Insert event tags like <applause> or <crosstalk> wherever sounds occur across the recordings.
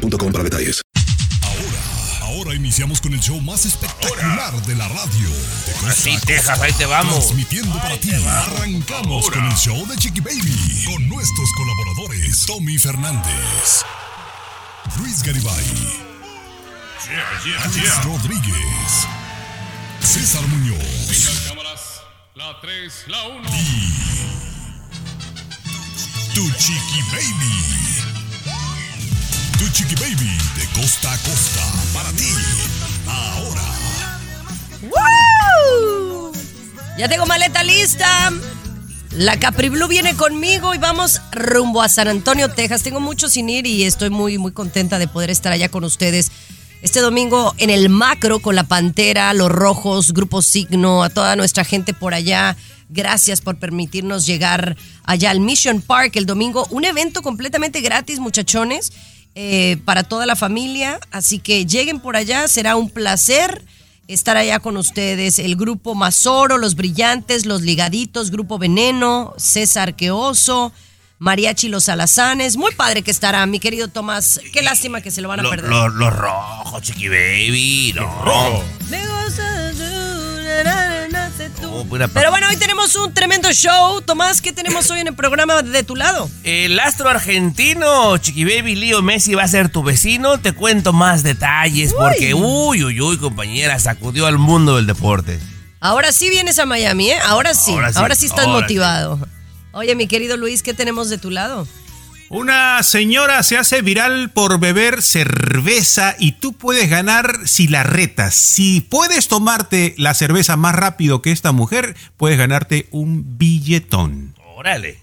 boostmobile.com para detalles. Ahora, ahora iniciamos con el show más espectacular de la radio. De Así, Texas, ahí te vamos. Transmitiendo para ti. Arrancamos con el show de Chiqui Baby. Con nuestros colaboradores, Tommy Fernández, Luis Garibay, Alex Rodríguez, César Muñoz. La 3, la 1. Tu Chiqui Baby. Tu Chiqui Baby de costa a costa para ti. Ahora. ¡Woo! Ya tengo maleta lista. La Capri Blue viene conmigo y vamos rumbo a San Antonio, Texas. Tengo mucho sin ir y estoy muy, muy contenta de poder estar allá con ustedes. Este domingo en el macro con la Pantera, los Rojos, Grupo Signo, a toda nuestra gente por allá. Gracias por permitirnos llegar allá al Mission Park el domingo. Un evento completamente gratis, muchachones, eh, para toda la familia. Así que lleguen por allá, será un placer estar allá con ustedes. El grupo Mazoro, Los Brillantes, Los Ligaditos, Grupo Veneno, César Queoso, Mariachi Los Alazanes. Muy padre que estará, mi querido Tomás. Qué lástima que se lo van a Lo- perder. lo- Los rojos, Chiqui Baby. Los rojos. Pero bueno, hoy tenemos un tremendo show. Tomás, ¿qué tenemos hoy en el programa de tu lado? El astro argentino, Chiqui Baby Leo Messi va a ser tu vecino. Te cuento más detalles porque, uy, uy, uy, compañera, sacudió al mundo del deporte. Ahora sí vienes a Miami, ¿eh? Ahora sí. Ahora Ahora sí, estás ahora motivado. Oye, mi querido Luis, ¿qué tenemos de tu lado? Una señora se hace viral por beber cerveza y tú puedes ganar si la retas. Si puedes tomarte la cerveza más rápido que esta mujer, puedes ganarte un billetón. Órale.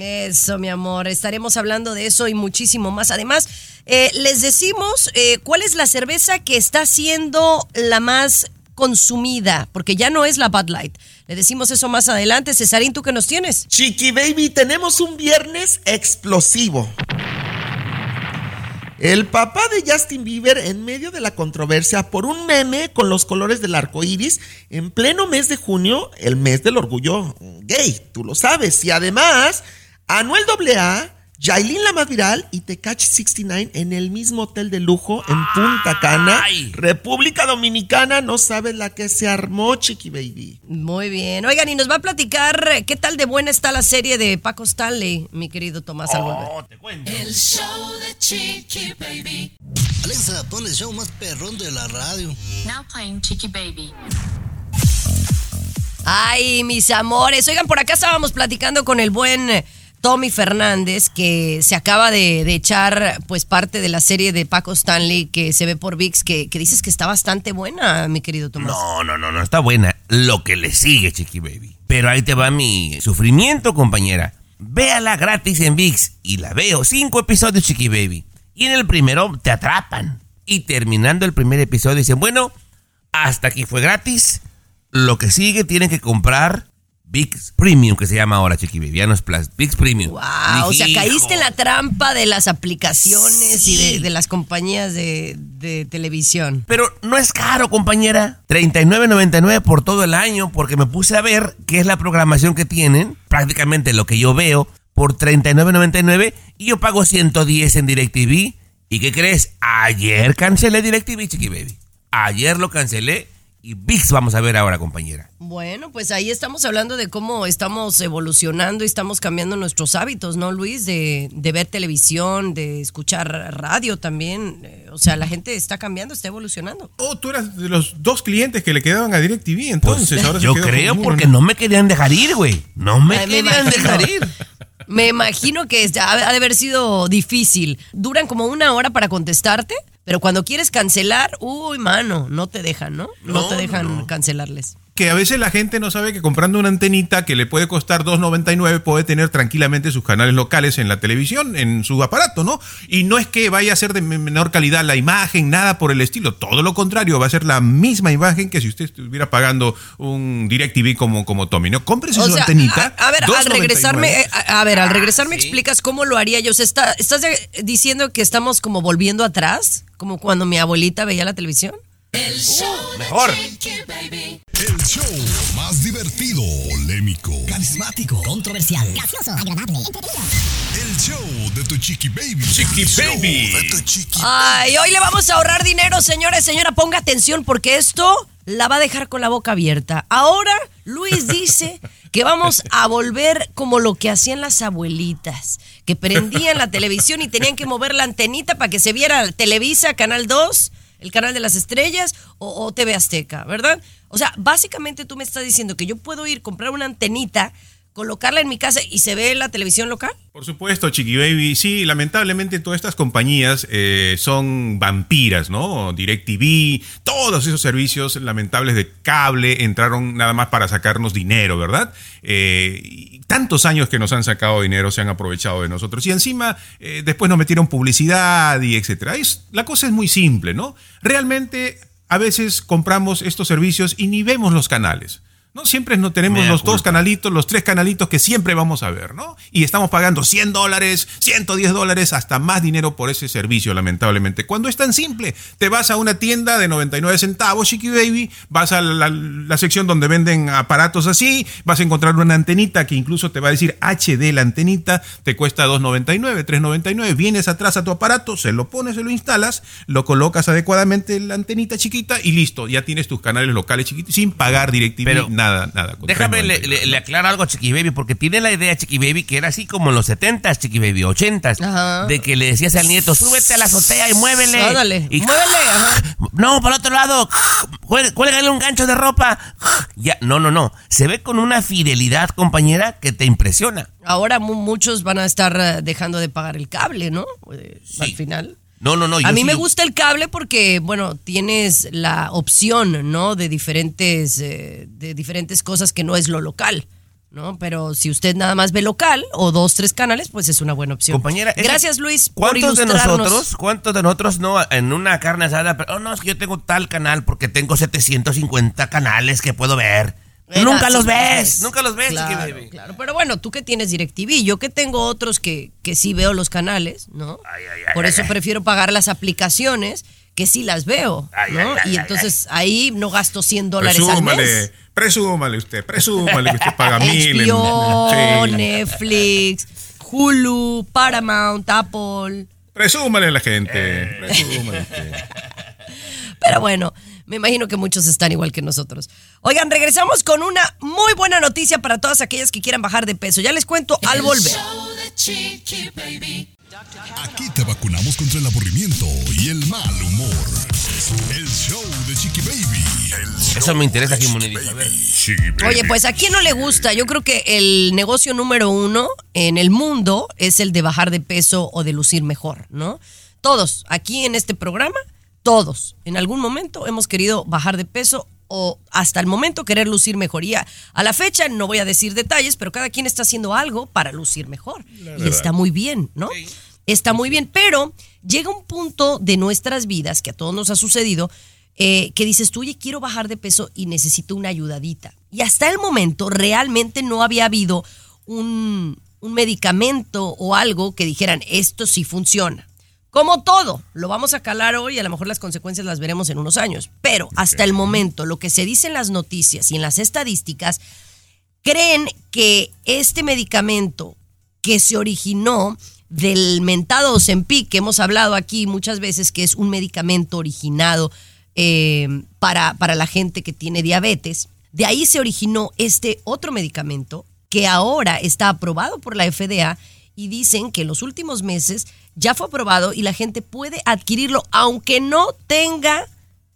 Eso, mi amor. Estaremos hablando de eso y muchísimo más. Además, eh, les decimos eh, cuál es la cerveza que está siendo la más consumida, porque ya no es la Bud Light. Le decimos eso más adelante. Cesarín, ¿tú qué nos tienes? Chiqui Baby, tenemos un viernes explosivo. El papá de Justin Bieber en medio de la controversia por un meme con los colores del arco iris en pleno mes de junio, el mes del orgullo gay, tú lo sabes. Y además, Anuel AA, Yailin la más viral y Tekachi 69 en el mismo hotel de lujo en Punta Cana, Ay. República Dominicana. No sabes la que se armó, Chiqui Baby. Muy bien. Oigan, y nos va a platicar eh, qué tal de buena está la serie de Paco Stanley, mi querido Tomás. Oh, te cuento. Alexa, pon el show más perrón de la radio. Now playing Chicky Baby. Ay, mis amores. Oigan, por acá estábamos platicando con el buen Tommy Fernández, que se acaba de, echar pues parte de la serie de Paco Stanley que se ve por VIX, que, que dices que está bastante buena, mi querido Tomás. No, no, no, no, está buena. Lo que le sigue, Chiqui Baby. Pero ahí te va mi sufrimiento, compañera. Véala gratis en VIX y la veo. Cinco episodios, Chiqui Baby. Y en el primero te atrapan. Y terminando el primer episodio dicen, bueno, hasta aquí fue gratis. Lo que sigue tienen que comprar VIX Premium, que se llama ahora, Chiqui Baby. Ya no es Plus, VIX Premium. Wow, o sea, Hijo. caíste en la trampa de las aplicaciones y de, de las compañías de, de televisión. Pero no es caro, compañera. 39.99 por todo el año, porque me puse a ver qué es la programación que tienen, prácticamente lo que yo veo, por 39.99 y yo pago 110 en DirecTV. ¿Y qué crees? Ayer cancelé DirecTV, Chiqui Baby. Ayer lo cancelé y VIX vamos a ver ahora, compañera. Bueno, pues ahí estamos hablando de cómo estamos evolucionando y estamos cambiando nuestros hábitos, ¿no, Luis? De, de ver televisión, de escuchar radio también. Eh, O sea, la gente está cambiando, está evolucionando. Oh, tú eras de los dos clientes que le quedaban a DirecTV, entonces ahora Pues, yo quedó con creo porque ¿no? no me querían dejar ir, güey. No me Ay, me querían imagino. dejar ir. Me imagino que ha de haber sido difícil. Duran como una hora para contestarte, pero cuando quieres cancelar, uy, mano, no te dejan, ¿no? No, No, te dejan no. cancelarles. Que a veces la gente no sabe que comprando una antenita que le puede costar 2.99 puede tener tranquilamente sus canales locales en la televisión, en su aparato, ¿no? Y no es que vaya a ser de menor calidad la imagen, nada por el estilo, todo lo contrario, va a ser la misma imagen que si usted estuviera pagando un DirecTV como, como Tommy, ¿no? Cómprese su antenita. A, ver, al regresarme, eh, a, ver, al regresar me explicas cómo lo haría yo. O sea, está, ¿estás diciendo que estamos como volviendo atrás? Como cuando mi abuelita veía la televisión. El show mejor. El show más divertido, polémico, carismático, controversial, gracioso, agradable, entretenido. El show de tu chiqui baby. Chiqui baby. Ay, hoy le vamos a ahorrar dinero, señores. Señora, ponga atención porque esto la va a dejar con la boca abierta. Ahora, Luis dice que vamos a volver como lo que hacían las abuelitas, que prendían la televisión y tenían que mover la antenita para que se viera Televisa, Canal 2 el canal de las estrellas o, TV Azteca, ¿verdad? O sea, básicamente tú me estás diciendo que yo puedo ir, comprar una antenita, colocarla en mi casa y se ve la televisión local. Por supuesto, Chiqui Baby. Sí, lamentablemente todas estas compañías eh, son vampiras, ¿no? DirecTV, todos esos servicios lamentables de cable entraron nada más para sacarnos dinero, ¿verdad? Eh, tantos años que nos han sacado dinero, se han aprovechado de nosotros. Y encima, eh, después nos metieron publicidad y etcétera. la cosa es muy simple, ¿no? Realmente, a veces compramos estos servicios y ni vemos los canales. ¿No? Siempre no tenemos los dos canalitos, los tres canalitos que siempre vamos a ver, ¿no? Y estamos pagando 100 dólares, 110 dólares, hasta más dinero por ese servicio, lamentablemente. Cuando es tan simple, te vas a una tienda de 99 centavos, Chiqui Baby, vas a la, sección donde venden aparatos así, vas a encontrar una antenita que incluso te va a decir HD la antenita, te cuesta 2.99, 3.99, vienes atrás a tu aparato, se lo pones, se lo instalas, lo colocas adecuadamente la antenita chiquita y listo, ya tienes tus canales locales chiquitos sin pagar DirecTV, nada nada, nada. Déjame le, aclaro algo a Chiqui Baby, porque tiene la idea Chiqui Baby que era así como en los 70s, Chiqui Baby, 80s, de que le decías al nieto, súbete a la azotea y muévele. y, muévele, <laughs> No, para otro lado, <laughs> cuélgale un gancho de ropa. <laughs> Ya, no, no, no. Se ve con una fidelidad, compañera, que te impresiona. Ahora muchos van a estar eh, dejando de pagar el cable, ¿no? Al final. No, no, no. a mí me gusta el cable porque, bueno, tienes la opción, ¿no? De diferentes, eh, de diferentes cosas que no es lo local. ¿no? Pero si usted nada más ve local o dos, tres canales, pues es una buena opción. Compañera, gracias Luis ¿cuántos de nosotros, cuántos de nosotros no en una carne asada, pero oh, no, es que yo tengo tal canal porque tengo 750 canales que puedo ver? Nunca los ves, nunca los ves. Claro, pero bueno, tú que tienes DirecTV, yo que tengo otros que, que sí veo los canales, ¿no? Por eso prefiero pagar las aplicaciones que sí las veo, ¿no? y entonces ahí no gasto 100 dólares al mes. Presúmale usted, presúmale que usted paga mil. HBO, Netflix, Hulu, Paramount, Apple. Presúmale a la gente, presúmale Pero bueno, me imagino que muchos están igual que nosotros. Oigan, regresamos con una muy buena noticia para todas aquellas que quieran bajar de peso. Ya les cuento al volver. Aquí te vacunamos contra el aburrimiento y el mal humor. El show de Chiqui Baby. Eso me interesa, Jimonidis. Oye, pues a quién no le gusta. Yo creo que el negocio número uno en el mundo es el de bajar de peso o de lucir mejor, ¿no? Todos aquí en este programa todos, en algún momento hemos querido bajar de peso o hasta el momento querer lucir mejoría. A la fecha no voy a decir detalles, pero cada quien está haciendo algo para lucir mejor. Y está muy bien, ¿no? Está muy bien, pero llega un punto de nuestras vidas, que a todos nos ha sucedido, eh, que dices tú, oye, quiero bajar de peso y necesito una ayudadita. Y hasta el momento realmente no había habido un, un medicamento o algo que dijeran, esto sí funciona. Como todo, lo vamos a calar hoy y a lo mejor las consecuencias las veremos en unos años. Pero hasta el momento, lo que se dice en las noticias y en las estadísticas, creen que este medicamento que se originó del mentado Ozempic, que hemos hablado aquí muchas veces, que es un medicamento originado eh, para, para la gente que tiene diabetes, de ahí se originó este otro medicamento que ahora está aprobado por la FDA y dicen que en los últimos meses ya fue aprobado y la gente puede adquirirlo aunque no tenga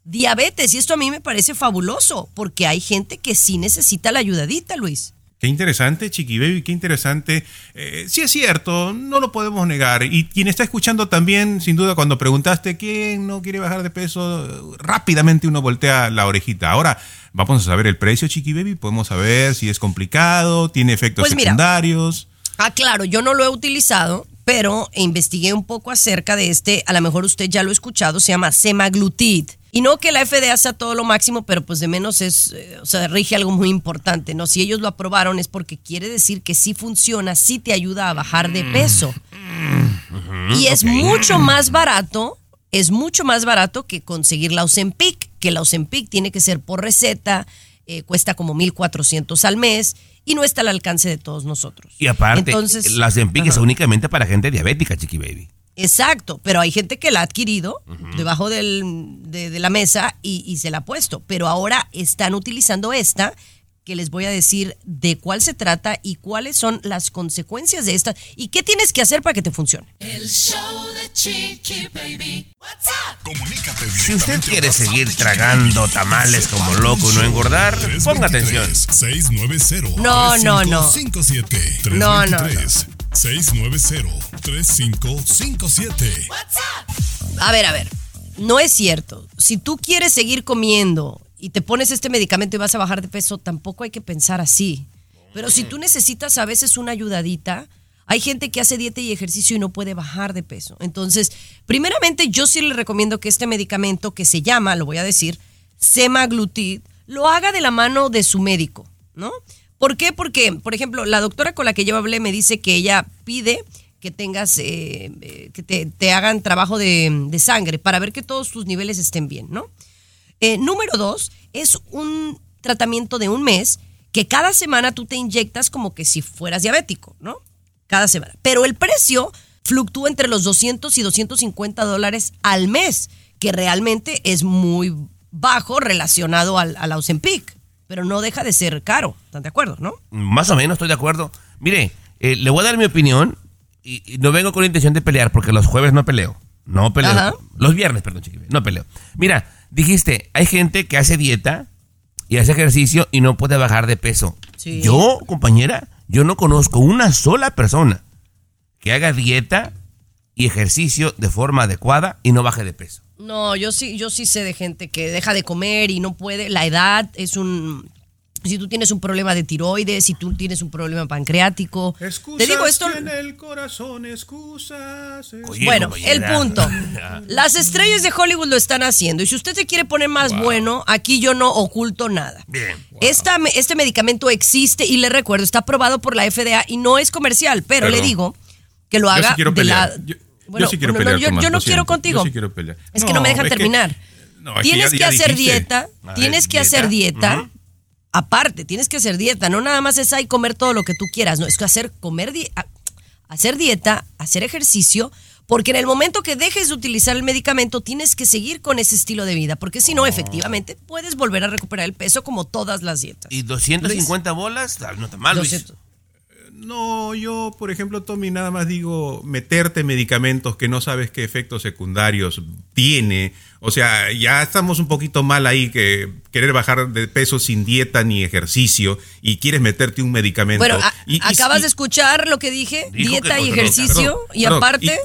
diabetes. Y esto a mí me parece fabuloso porque hay gente que sí necesita la ayudadita, Luis. Qué interesante, Chiqui Baby, qué interesante. Eh, sí es cierto, no lo podemos negar. Y quien está escuchando también, sin duda, cuando preguntaste quién no quiere bajar de peso, rápidamente uno voltea la orejita. Ahora, Vamos a saber el precio, Chiqui Baby. Podemos saber si es complicado, tiene efectos Pues mira. secundarios. Ah, claro, yo no lo he utilizado, pero investigué un poco acerca de este, a lo mejor usted ya lo ha escuchado, se llama semaglutid. Y no que la FDA sea todo lo máximo, pero pues de menos es, eh, o sea, rige algo muy importante, ¿no? Si ellos lo aprobaron es porque quiere decir que sí funciona, sí te ayuda a bajar de peso. Y es mucho más barato, es mucho más barato que conseguir la Ozempic, que la Ozempic tiene que ser por receta, eh, cuesta como 1.400 al mes y no está al alcance de todos nosotros. Y aparte, Entonces- las empiques Ajá. únicamente para gente diabética, Chiqui Baby. Exacto, pero hay gente que la ha adquirido debajo del- de, de la mesa y, y se la ha puesto, pero ahora están utilizando esta que les voy a decir de cuál se trata y cuáles son las consecuencias de esta y qué tienes que hacer para que te funcione. El show de Chiqui Baby. Comunícate Si usted quiere seguir tragando tamales como loco y no engordar, ponga atención. 690 No, no, no. 3557 No, no, no. 690 3557 A ver, a ver, no es cierto. Si tú quieres seguir comiendo y te pones este medicamento y vas a bajar de peso, tampoco hay que pensar así. Pero si tú necesitas a veces una ayudadita, hay gente que hace dieta y ejercicio y no puede bajar de peso. Entonces, primeramente yo sí le recomiendo que este medicamento que se llama, lo voy a decir, semaglutid, lo haga de la mano de su médico, ¿no? ¿Por qué? Porque, por ejemplo, la doctora con la que yo hablé me dice que ella pide que tengas, eh, eh, que te, te hagan trabajo de, de sangre para ver que todos tus niveles estén bien, ¿no? Eh, número dos, es un tratamiento de un mes que cada semana tú te inyectas como que si fueras diabético, ¿no? Cada semana. Pero el precio fluctúa entre los 200 y 250 dólares al mes, que realmente es muy bajo relacionado al, al Ozempic, pero no deja de ser caro, ¿están de acuerdo, no? Más o menos, estoy de acuerdo. Mire, eh, le voy a dar mi opinión y, y no vengo con la intención de pelear porque los jueves no peleo. No peleo. Ajá. Los viernes, perdón, chiqui, no peleo. Mira, dijiste, hay gente que hace dieta y hace ejercicio y no puede bajar de peso. Sí. Yo, compañera, yo no conozco una sola persona que haga dieta y ejercicio de forma adecuada y no baje de peso. No, yo sí, yo sí sé de gente que deja de comer y no puede. La edad es un. Si tú tienes un problema de tiroides, si tú tienes un problema pancreático. te digo esto. el corazón, excusas. Oye, Bueno, el punto. <laughs> Las estrellas de Hollywood lo están haciendo. Y si usted se quiere poner más bueno, aquí yo no oculto nada. Bien. Esta este medicamento existe y le recuerdo, está aprobado por la FDA y no es comercial, pero, Pero- le digo que lo Yo haga sí quiero de la. pelear. Yo, yo Bueno, sí quiero no, no, pelear, yo, Tomás, yo no lo quiero contigo. Yo sí quiero pelear. Es que no me dejan terminar. que tienes ya- que, hacer dijiste. dieta, ver, tienes que hacer dieta. dieta. Aparte, tienes que hacer dieta, no nada más es ahí comer todo lo que tú quieras, no, es que hacer comer di- hacer dieta, hacer ejercicio, porque en el momento que dejes de utilizar el medicamento tienes que seguir con ese estilo de vida, porque si no, efectivamente puedes volver a recuperar el peso como todas las dietas. ¿Y 250 bolas? Ah, No está mal, Luis. 200. No, yo, por ejemplo, Tommy, nada más digo meterte medicamentos que no sabes qué efectos secundarios tiene. O sea, ya estamos un poquito mal ahí que querer bajar de peso sin dieta ni ejercicio y quieres meterte un medicamento. Bueno, a- Y- y- acabas y- de escuchar lo que dije, dieta que y ejercicio, Perdón, y aparte...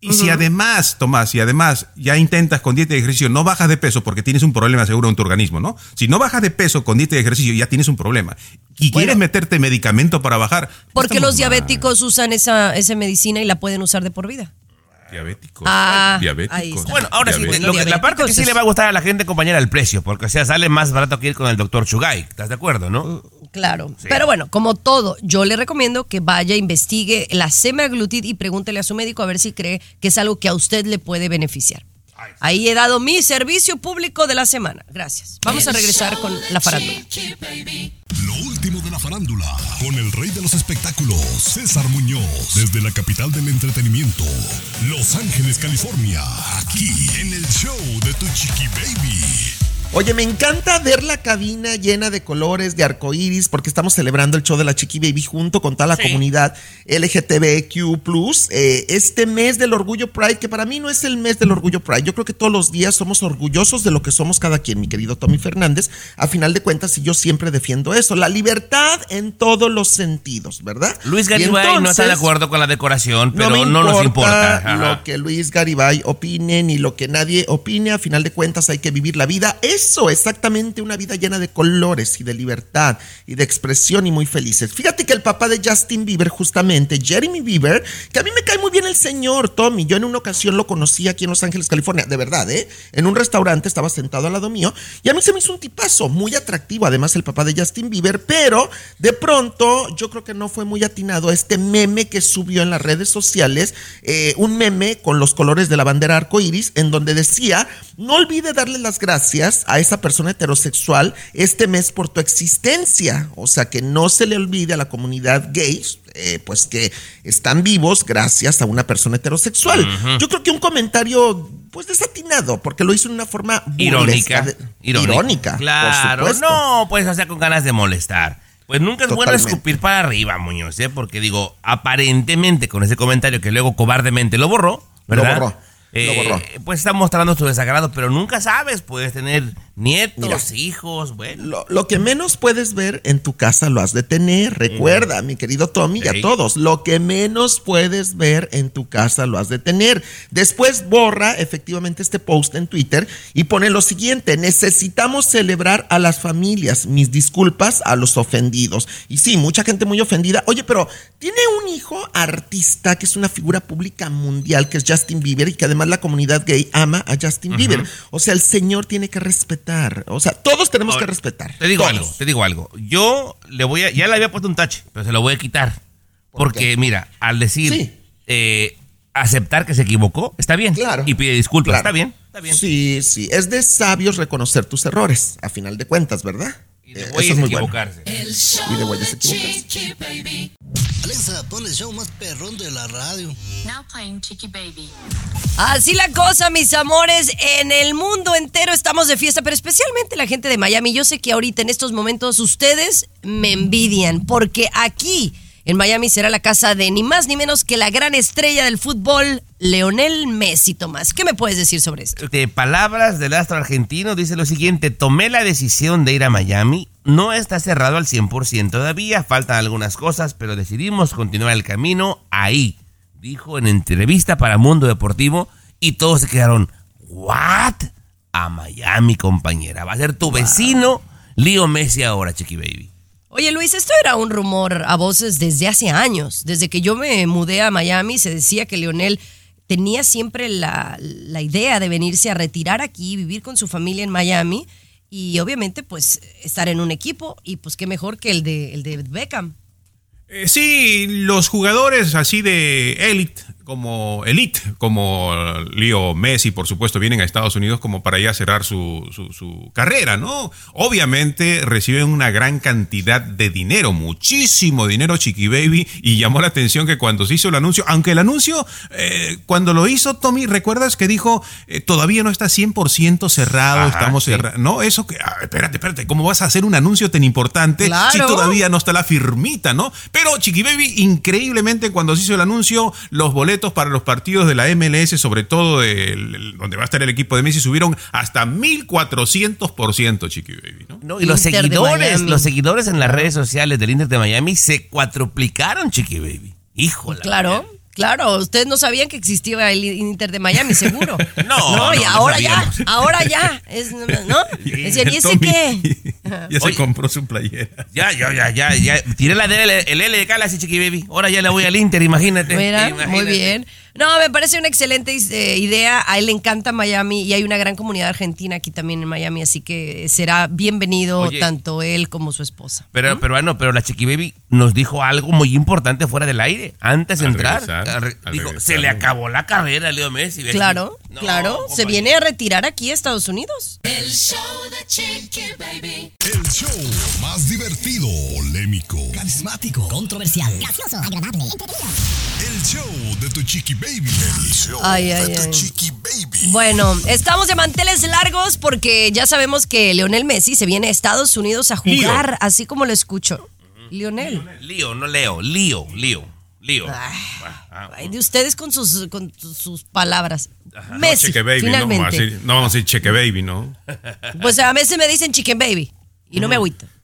Y si además, Tomás, y además ya intentas con dieta y ejercicio, no bajas de peso porque tienes un problema seguro en tu organismo, ¿no? Si no bajas de peso con dieta y ejercicio, ya tienes un problema. Y quieres meterte medicamento para bajar. Porque los mal. diabéticos usan esa, esa medicina y la pueden usar de por vida. Diabéticos. Ah, diabéticos. Bueno, ahora sí, lo que- la parte que sí le va a gustar a la gente, compañera, el precio, porque o sea, sale más barato que ir con el doctor Chugai. ¿Estás de acuerdo, no? Claro. Pero bueno, como todo, yo le recomiendo que vaya, investigue la semaglutid y pregúntele a su médico a ver si cree que es algo que a usted le puede beneficiar. Ahí he dado mi servicio público de la semana. Gracias. Vamos a regresar con la farándula. Lo último de la farándula, con el rey de los espectáculos, César Muñoz, desde la capital del entretenimiento, Los Ángeles, California, aquí en el show de Tu Chiqui Baby. Oye, me encanta ver la cabina llena de colores, de arcoíris, porque estamos celebrando el show de la Chiqui Baby junto con toda la comunidad LGTBQ. Eh, este mes del Orgullo Pride, que para mí no es el mes del Orgullo Pride. Yo creo que todos los días somos orgullosos de lo que somos cada quien, mi querido Tommy Fernández. A final de cuentas, y yo siempre defiendo eso, la libertad en todos los sentidos, ¿verdad? Luis Garibay no está de acuerdo con la decoración, pero me no, nos importa. Ajá. lo que Luis Garibay opine ni lo que nadie opine. A final de cuentas hay que vivir la vida. Eso, exactamente una vida llena de colores y de libertad y de expresión y muy felices. Fíjate que el papá de Justin Bieber, justamente, Jeremy Bieber, que a mí me cae muy bien el señor Tommy, yo en una ocasión lo conocí aquí en Los Ángeles, California, de verdad, ¿eh? En un restaurante estaba sentado al lado mío y a mí se me hizo un tipazo muy atractivo, además el papá de Justin Bieber, pero de pronto yo creo que no fue muy atinado este meme que subió en las redes sociales, eh, un meme con los colores de la bandera arco iris, en donde decía, no olvide darle las gracias a esa persona heterosexual este mes por tu existencia, o sea, que no se le olvide a la comunidad gay, eh, pues que están vivos gracias a una persona heterosexual. Yo creo que un comentario, pues desatinado, porque lo hizo de una forma Irónica. de- Irónica. irónica. Claro, por no, pues o sea, con ganas de molestar. Pues nunca es bueno escupir para arriba, Muñoz, ¿eh? Porque digo, aparentemente con ese comentario que luego cobardemente lo borró, ¿verdad? borró, lo Eh. Pues está mostrando su desagrado, pero nunca sabes, puedes tener nietos, Mira. hijos, bueno. Lo, lo que menos puedes ver en tu casa lo has de tener. Recuerda, mi querido Tommy, y a todos, lo que menos puedes ver en tu casa lo has de tener. Después borra efectivamente este post en Twitter y pone lo siguiente, necesitamos celebrar a las familias, mis disculpas a los ofendidos. Y sí, mucha gente muy ofendida. Oye, pero tiene un hijo artista que es una figura pública mundial, que es Justin Bieber, y que además la comunidad gay ama a Justin Bieber. O sea, el señor tiene que respetar. O sea, todos tenemos que respetar. Te digo Todos. algo, te digo algo. Yo le voy a, ya le había puesto un tache, pero se lo voy a quitar. Porque, mira, al decir Sí. eh, aceptar que se equivocó, está bien. Claro. Y pide disculpas, Claro. está bien, está bien. Sí, sí. Es de sabios reconocer tus errores, a final de cuentas, ¿verdad? Y de Eh, güeyes eso es muy bueno. equivocarse. Y de güeyes equivocarse. Alexa, pon el show más perrón de la radio. Now playing Chicky Baby. Así la cosa, mis amores. En el mundo entero estamos de fiesta, pero especialmente la gente de Miami. Yo sé que ahorita en estos momentos ustedes me envidian, porque aquí en Miami será la casa de ni más ni menos que la gran estrella del fútbol, Leonel Messi. Tomás, ¿qué me puedes decir sobre esto? De palabras del astro argentino dice lo siguiente, tomé la decisión de ir a Miami, no está cerrado al 100% todavía, faltan algunas cosas, pero decidimos continuar el camino ahí, dijo en entrevista para Mundo Deportivo y todos se quedaron, ¿what? A Miami, compañera, va a ser tu vecino Leo Messi ahora, Chiqui Baby. Oye Luis, esto era un rumor a voces desde hace años. Desde que yo me mudé a Miami se decía que Leonel tenía siempre la, la idea de venirse a retirar aquí, vivir con su familia en Miami y obviamente pues estar en un equipo y pues qué mejor que el de, el de Beckham. Eh, sí, los jugadores así de élite, como elite, como Leo Messi, por supuesto, vienen a Estados Unidos como para ya cerrar su, su- su carrera, ¿no? Obviamente reciben una gran cantidad de dinero, muchísimo dinero, Chiqui Baby, y llamó la atención que cuando se hizo el anuncio, aunque el anuncio, eh, cuando lo hizo Tommy, ¿recuerdas que dijo, eh, todavía no está 100% cerrado, Ajá, estamos sí. cerrados? No, eso que, ah, espérate, espérate, ¿cómo vas a hacer un anuncio tan importante si todavía no está la firmita, ¿no? Pero Chiqui Baby, increíblemente, cuando se hizo el anuncio, los boletos para los partidos de la MLS, sobre todo del- el- donde va a estar el equipo de Messi, subieron hasta 1400%, Chiqui Baby, ¿no? No, y los Inter seguidores, Miami. los seguidores en las redes sociales del Inter de Miami se cuatroplicaron, Chiqui Baby. Híjole. Claro, claro, ustedes no sabían que existía el Inter de Miami, seguro. <laughs> No, y no, ahora ya, ahora ya, es, ¿no? <laughs> ¿y ese Tommy qué? <laughs> <laughs> ya Oye. se compró su playera. Ya, ya, ya, ya, ya. Tiré la del el L de Calas y Chiqui Baby. Ahora ya le voy al Inter, imagínate. Mira, Imagínate. muy bien. No, me parece una excelente eh, idea. A él le encanta Miami y hay una gran comunidad argentina aquí también en Miami, así que será bienvenido Oye. tanto él como su esposa. Pero, pero bueno, pero la Chiqui Baby nos dijo algo muy importante fuera del aire, antes de Al entrar. regresar, dijo, se le acabó la carrera a Leo Messi. ¿ves? Claro, No, claro, se viene a retirar aquí a Estados Unidos. El show más divertido, polémico, Carismático, controversial, gracioso, agradable, entretenido. el show de tu chiqui baby. El show Ay, ay, de tu ay. chiqui baby. Bueno, estamos de manteles largos porque ya sabemos que Leonel Messi se viene a Estados Unidos a jugar, así como lo escucho. Leonel. Lío, no Leo, lío, lío, lío. Ay, Ah, ay, de ustedes con sus, con sus palabras. No, Messi, cheque baby, no finalmente. no vamos a decir cheque baby, ¿no? Pues a veces me dicen chicken baby y no me agüito. <laughs>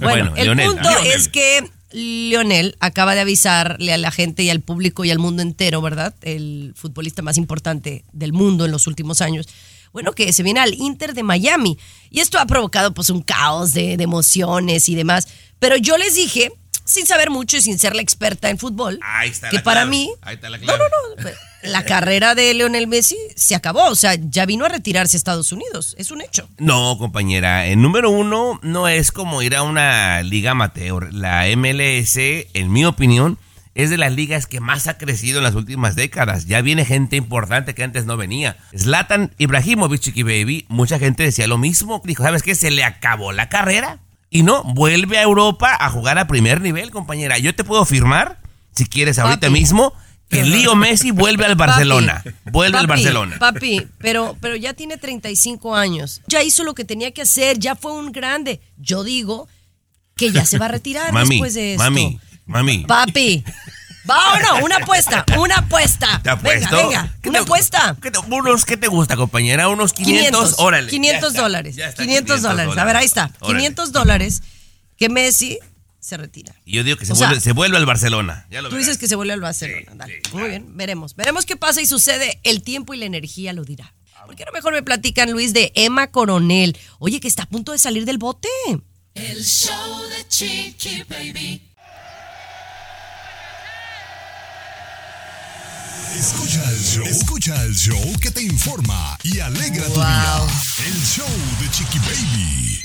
Bueno, Bueno, el punto es que Lionel acaba de avisarle a la gente y al público y al mundo entero, ¿verdad? El futbolista más importante del mundo en los últimos años. bueno, que se viene al Inter de Miami. Y esto ha provocado pues un caos de, de emociones y demás. Pero yo les dije, sin saber mucho y sin ser la experta en fútbol, Ahí está que la para clave. mí, Ahí está la no, no, no, la carrera de Lionel Messi se acabó. O sea, ya vino a retirarse a Estados Unidos. Es un hecho. No, compañera. El número uno no es como ir a una liga amateur. La MLS, en mi opinión, es de las ligas que más ha crecido en las últimas décadas. Ya viene gente importante que antes no venía. Zlatan Ibrahimovic, Chiqui Baby, mucha gente decía lo mismo. Dijo, ¿sabes qué? Se le acabó la carrera. Y no, vuelve a Europa a jugar a primer nivel, compañera. Yo te puedo firmar, si quieres ahorita Papi. mismo, que Leo Messi vuelve al Barcelona. Vuelve al Barcelona. Papi, pero, pero ya tiene 35 años. Ya hizo lo que tenía que hacer, ya fue un grande. Yo digo que ya se va a retirar Mami, después de esto. mami, mami. Papi. ¿Va o no? Una apuesta, una apuesta. <laughs> ¿Te apuesto? Venga, venga, ¿Qué una te- apuesta. ¿Qué te, unos, ¿Qué te gusta, compañera? Unos 500, órale. 500 Ya está, dólares. ya está, 500 dólares. A ver, ahí está. Órale. 500 dólares que Messi se retira. Y yo digo que se, sea, vuelve, se vuelve al Barcelona. Ya lo Tú verás. dices que se vuelve al Barcelona. Dale. Muy bien, veremos. Veremos qué pasa y sucede. El tiempo y la energía lo dirá. ¿Por qué no mejor me platican, Luis, de Emma Coronel? Oye, que está a punto de salir del bote. El show de Chiqui Baby. Escucha el show. Escucha el show que te informa y alegra tu día. El show de Chiqui Baby.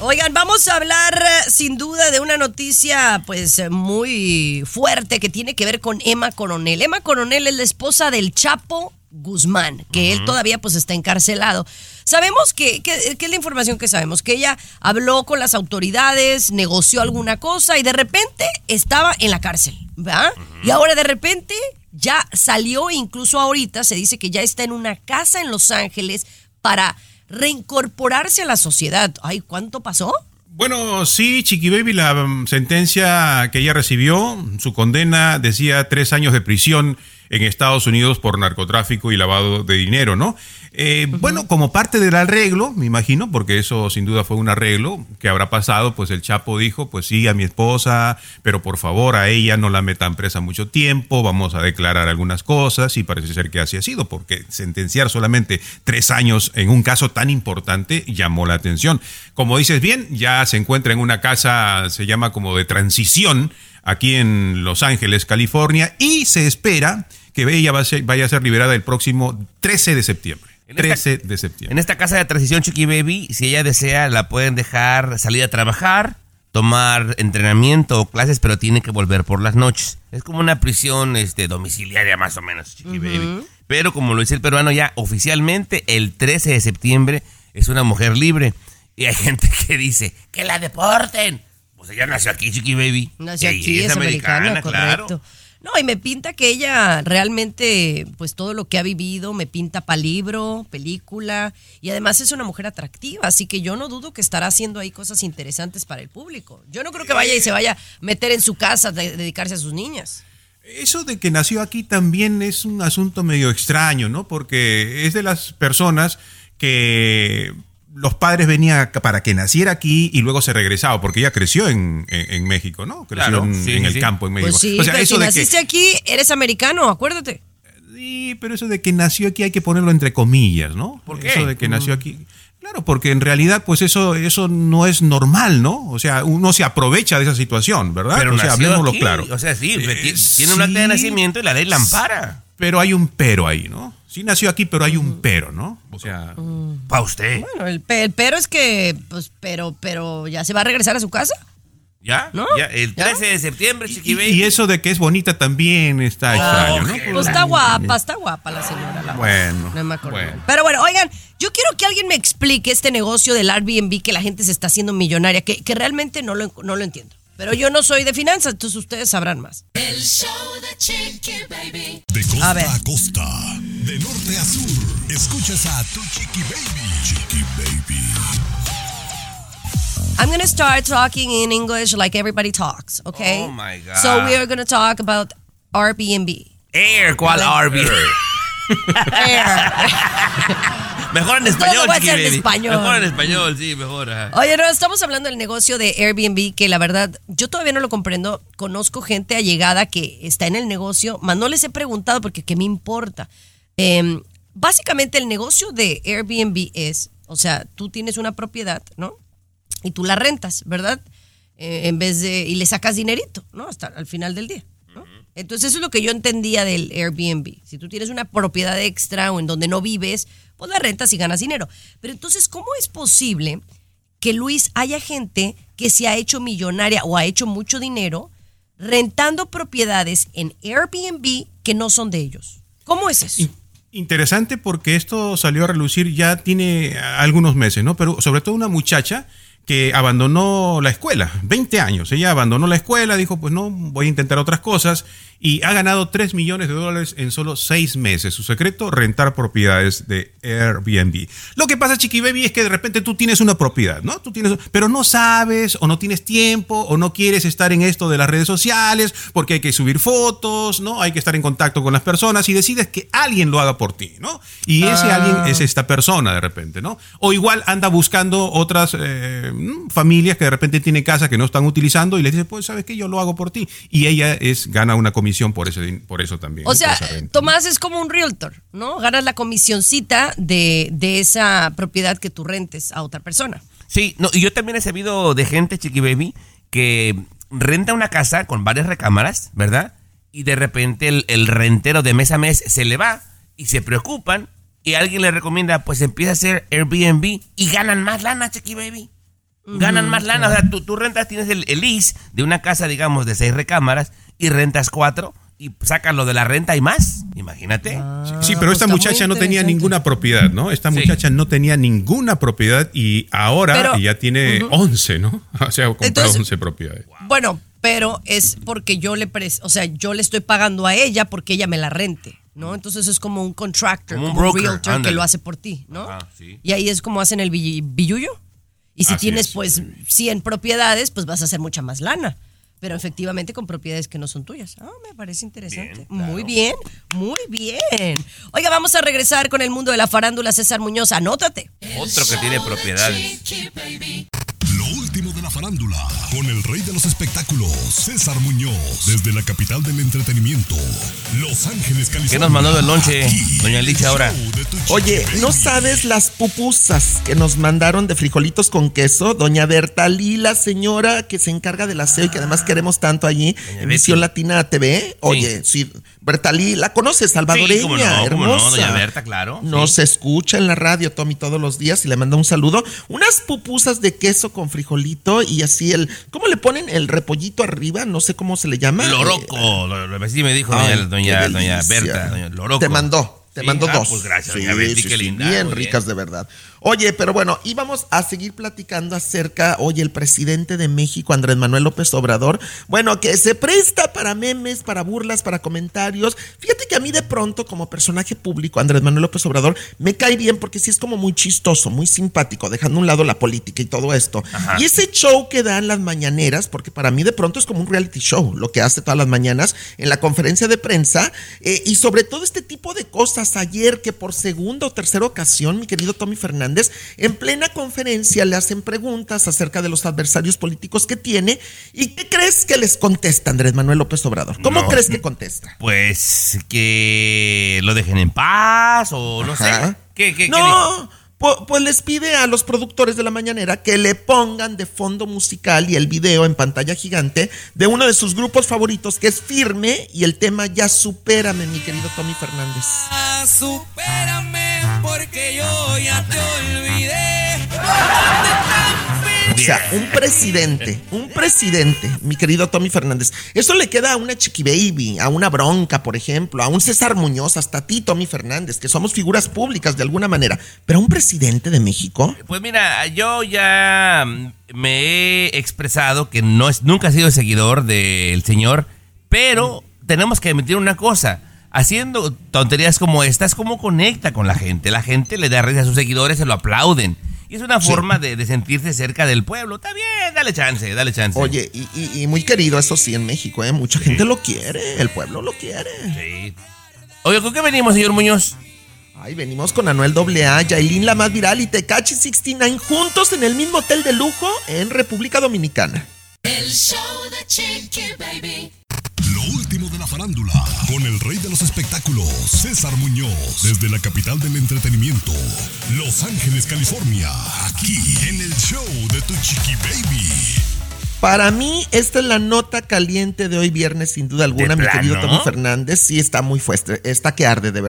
Oigan, vamos a hablar eh, sin duda de una noticia pues eh, muy fuerte que tiene que ver con Emma Coronel. Emma Coronel es la esposa del Chapo Guzmán, que él todavía pues está encarcelado. Sabemos que, que, que es la información que sabemos, que ella habló con las autoridades, negoció alguna cosa y de repente estaba en la cárcel, ¿verdad? Y ahora de repente ya salió, incluso ahorita se dice que ya está en una casa en Los Ángeles para reincorporarse a la sociedad. Ay, ¿cuánto pasó? Bueno, sí, Chiqui Baby, la mm, sentencia que ella recibió, su condena decía tres años de prisión en Estados Unidos por narcotráfico y lavado de dinero, ¿no? Eh, Bueno, como parte del arreglo, me imagino, porque eso sin duda fue un arreglo que habrá pasado, pues el Chapo dijo, pues sí, a mi esposa, pero por favor a ella no la metan presa mucho tiempo, vamos a declarar algunas cosas y parece ser que así ha sido, porque sentenciar solamente tres años en un caso tan importante llamó la atención. Como dices bien, ya se encuentra en una casa, se llama como de transición, aquí en Los Ángeles, California, y se espera que ella va a ser- vaya a ser liberada el próximo 13 de septiembre. En esta- 13 de septiembre. En esta casa de transición, Chiqui Baby, si ella desea, la pueden dejar salir a trabajar, tomar entrenamiento o clases, pero tiene que volver por las noches. Es como una prisión este, domiciliaria, más o menos, Chiqui Baby. Pero como lo dice el peruano, ya oficialmente el 13 de septiembre es una mujer libre. Y hay <laughs> gente que dice, que la deporten. Pues ella nació aquí, Chiqui Baby. Nació aquí, es americana, claro. No, y me pinta que ella realmente, pues todo lo que ha vivido, me pinta para libro, película, y además es una mujer atractiva, así que yo no dudo que estará haciendo ahí cosas interesantes para el público. Yo no creo que vaya y se vaya a meter en su casa a de- dedicarse a sus niñas. Eso de que nació aquí también es un asunto medio extraño, ¿no? Porque es de las personas que los padres venían acá para que naciera aquí y luego se regresaba, porque ella creció en, en- en México, ¿no? Creció Claro, en, sí, en sí, el campo en México. Pues sí, o sea, pero eso si de que, naciste aquí, eres americano, acuérdate. Sí, pero eso de que nació aquí hay que ponerlo entre comillas, ¿no? ¿Por qué? Eso de que nació aquí. Claro, porque en realidad, pues eso, eso no es normal, ¿no? O sea, uno se aprovecha de esa situación, ¿verdad? Pero o sea, hablemoslo aquí. claro. O sea, sí, Eh, ti- tiene un acta de nacimiento y la ley la ampara. Pero hay un pero ahí, ¿no? Sí nació aquí, pero hay un pero, ¿no? O sea, Pa' usted. Bueno, el, pe- el pero es que, pues, pero, pero ya se va a regresar a su casa. ¿Ya? ¿No? Ya, el ¿Ya? 13 de septiembre, Chiqui y, eso de que es bonita también está extraño, ¿no? Pues está guapa, está guapa la señora. la Bueno. No me acuerdo. bueno. Pero bueno, oigan, yo quiero que alguien me explique este negocio del Airbnb que la gente se está haciendo millonaria, que, que realmente no lo, no lo entiendo. Pero yo no soy de finanzas, entonces ustedes sabrán más. El show de Chiqui Baby. De costa A a, ver. costa, de norte a sur, escuchas a tu Chiqui Baby. Chiqui Baby. I'm going to start talking in English like everybody talks, okay? Oh, my God. So we are going to talk about Airbnb. Air, ¿cuál Arby? <laughs> Mejor en español, Todo va a Chiqui ser en Baby. español. Mejor en español, sí, mejor. ajá. Oye, no, estamos hablando del negocio de Airbnb, que la verdad yo todavía no lo comprendo. Conozco gente allegada que está en el negocio, mas no les he preguntado porque qué me importa. Eh, básicamente el negocio de Airbnb es, o sea, tú tienes una propiedad, ¿no? Y tú la rentas, ¿verdad? Eh, en vez de, y le sacas dinerito, ¿no? Hasta al final del día. Entonces eso es lo que yo entendía del Airbnb. Si tú tienes una propiedad extra o en donde no vives, pues la rentas y ganas dinero. Pero entonces, ¿cómo es posible que Luis haya gente que se ha hecho millonaria o ha hecho mucho dinero rentando propiedades en Airbnb que no son de ellos? ¿Cómo es eso? Interesante porque esto salió a relucir ya tiene algunos meses, ¿no? Pero sobre todo una muchacha que abandonó la escuela, 20 años. Ella abandonó la escuela, dijo, pues no, voy a intentar otras cosas y ha ganado 3 millones de dólares en solo 6 meses. Su secreto, rentar propiedades de Airbnb. Lo que pasa, Chiqui Baby, es que de repente tú tienes una propiedad, ¿no? Tú tienes, pero no sabes o no tienes tiempo o no quieres estar en esto de las redes sociales porque hay que subir fotos, ¿no? Hay que estar en contacto con las personas y decides que alguien lo haga por ti, ¿no? Y ese Ah. alguien es esta persona de repente, ¿no? O igual anda buscando otras eh, familias que de repente tienen casa que no están utilizando y le dice, pues, ¿sabes qué? Yo lo hago por ti. Y ella es, gana una comisión por, ese, por eso también. O ¿no? sea, renta. Tomás es como un realtor, ¿no? Ganas la comisioncita de, de esa propiedad que tú rentes a otra persona. Sí, no, y yo también he sabido de gente, Chiqui Baby, que renta una casa con varias recámaras, ¿verdad? Y de repente el, el rentero de mes a mes se le va y se preocupan y alguien le recomienda, pues empieza a hacer Airbnb y ganan más lana, Chiqui Baby. Ganan más lana. O sea, tú, tú rentas, tienes el, el lease de una casa, digamos, de seis recámaras y rentas cuatro y sacas lo de la renta y más. Imagínate. Sí, pero esta está muy muchacha no tenía ninguna propiedad, ¿no? Esta Sí. muchacha no tenía ninguna propiedad y ahora Pero- ya tiene 11, ¿no? <laughs> O sea, Entonces- 11 propiedades. Bueno, pero es porque yo le o sea, yo le estoy pagando a ella porque ella me la rente, ¿no? Entonces es como un contractor, Como como un un, broker, realtor que lo hace por ti, ¿no? Sí. Y ahí es como hacen el bill- billullo. Y si Así tienes es. pues 100 propiedades, pues vas a hacer mucha más lana. Pero efectivamente con propiedades que no son tuyas. Ah, me parece interesante. Bien, claro. Muy bien, muy bien. Oiga, vamos a regresar con el mundo de la farándula. César Muñoz, anótate. Otro que tiene propiedades. Lo último de la farándula, con el rey de los espectáculos, César Muñoz, desde la capital del entretenimiento, Los Ángeles, California. ¿Qué nos mandó del lonche, doña Licha, ahora? Oye, ¿no sabes las pupusas que nos mandaron de frijolitos con queso? Doña Bertalí, la señora que se encarga del aseo y que además queremos tanto allí en. Visión Latina TV. Oye, sí, Bertalí, ¿la conoces? Salvadoreña, Sí, cómo no, cómo hermosa. no, doña Berta, claro, Nos sí. escucha en la radio, Tommy, todos los días y le manda un saludo. Unas pupusas de queso con frijolito y así el... ¿Cómo le ponen el repollito arriba? No sé cómo se le llama. Eh, Loroco, lo, lo- así me dijo Ay, doña, doña. Berta, doña Loroco. Te mandó, te Sí, mandó ah, dos. Pues gracias, Sí, sí, sí. Bien ricas de verdad. Oye, pero bueno, íbamos a seguir platicando acerca, oye, el presidente de México, Andrés Manuel López Obrador, bueno, que se presta para memes, para burlas, para comentarios. Fíjate que a mí de pronto, como personaje público, Andrés Manuel López Obrador, me cae bien porque sí es como muy chistoso, muy simpático, dejando a un lado la política y todo esto. Y ese show que dan las mañaneras, porque para mí de pronto es como un reality show, lo que hace todas las mañanas en la conferencia de prensa, eh, y sobre todo este tipo de cosas. Ayer que por segunda o tercera ocasión, mi querido Tommy Fernández, en plena conferencia le hacen preguntas acerca de los adversarios políticos que tiene, ¿y qué crees que les contesta Andrés Manuel López Obrador? ¿Cómo No. crees que contesta? Pues que lo dejen en paz o no sé. Ajá. ¿Qué, qué? No, pu- pues les pide a los productores de la mañanera que le pongan de fondo musical y el video en pantalla gigante de uno de sus grupos favoritos que es Firme y el tema Ya supérame, mi querido Tommy Fernández. Supérame porque yo ya te olvidé. O sea, un presidente, un presidente, mi querido Tommy Fernández. Eso le queda a una Chiqui Baby, a una Bronca, por ejemplo, a un César Muñoz, hasta a ti, Tommy Fernández, que somos figuras públicas de alguna manera. Pero a un presidente de México. Pues mira, yo ya me he expresado que no es, nunca he sido seguidor del señor, pero tenemos que admitir una cosa. Haciendo tonterías como estas, ¿cómo conecta con la gente? La gente le da risa a sus seguidores, se lo aplauden. Y es una Sí. forma de, de sentirse cerca del pueblo. Está bien, dale chance, dale chance. Oye, y, y- y muy querido, eso sí, en México, ¿eh? Mucha gente lo quiere, el pueblo lo quiere. Sí. Oye, ¿con qué venimos, señor Muñoz? Ay, venimos con Anuel AA, Yailin la más viral y Tecachi 69 juntos en el mismo hotel de lujo en República Dominicana. El show de Chiqui Baby. Lo último de la farándula, con el rey de los espectáculos, César Muñoz, desde la capital del entretenimiento, Los Ángeles, California, aquí en el show de Tu Chiqui Baby. Para mí, esta es la nota caliente de hoy viernes, sin duda alguna, mi querido Tommy Fernández. Sí, está muy fuerte, está que arde de verdad.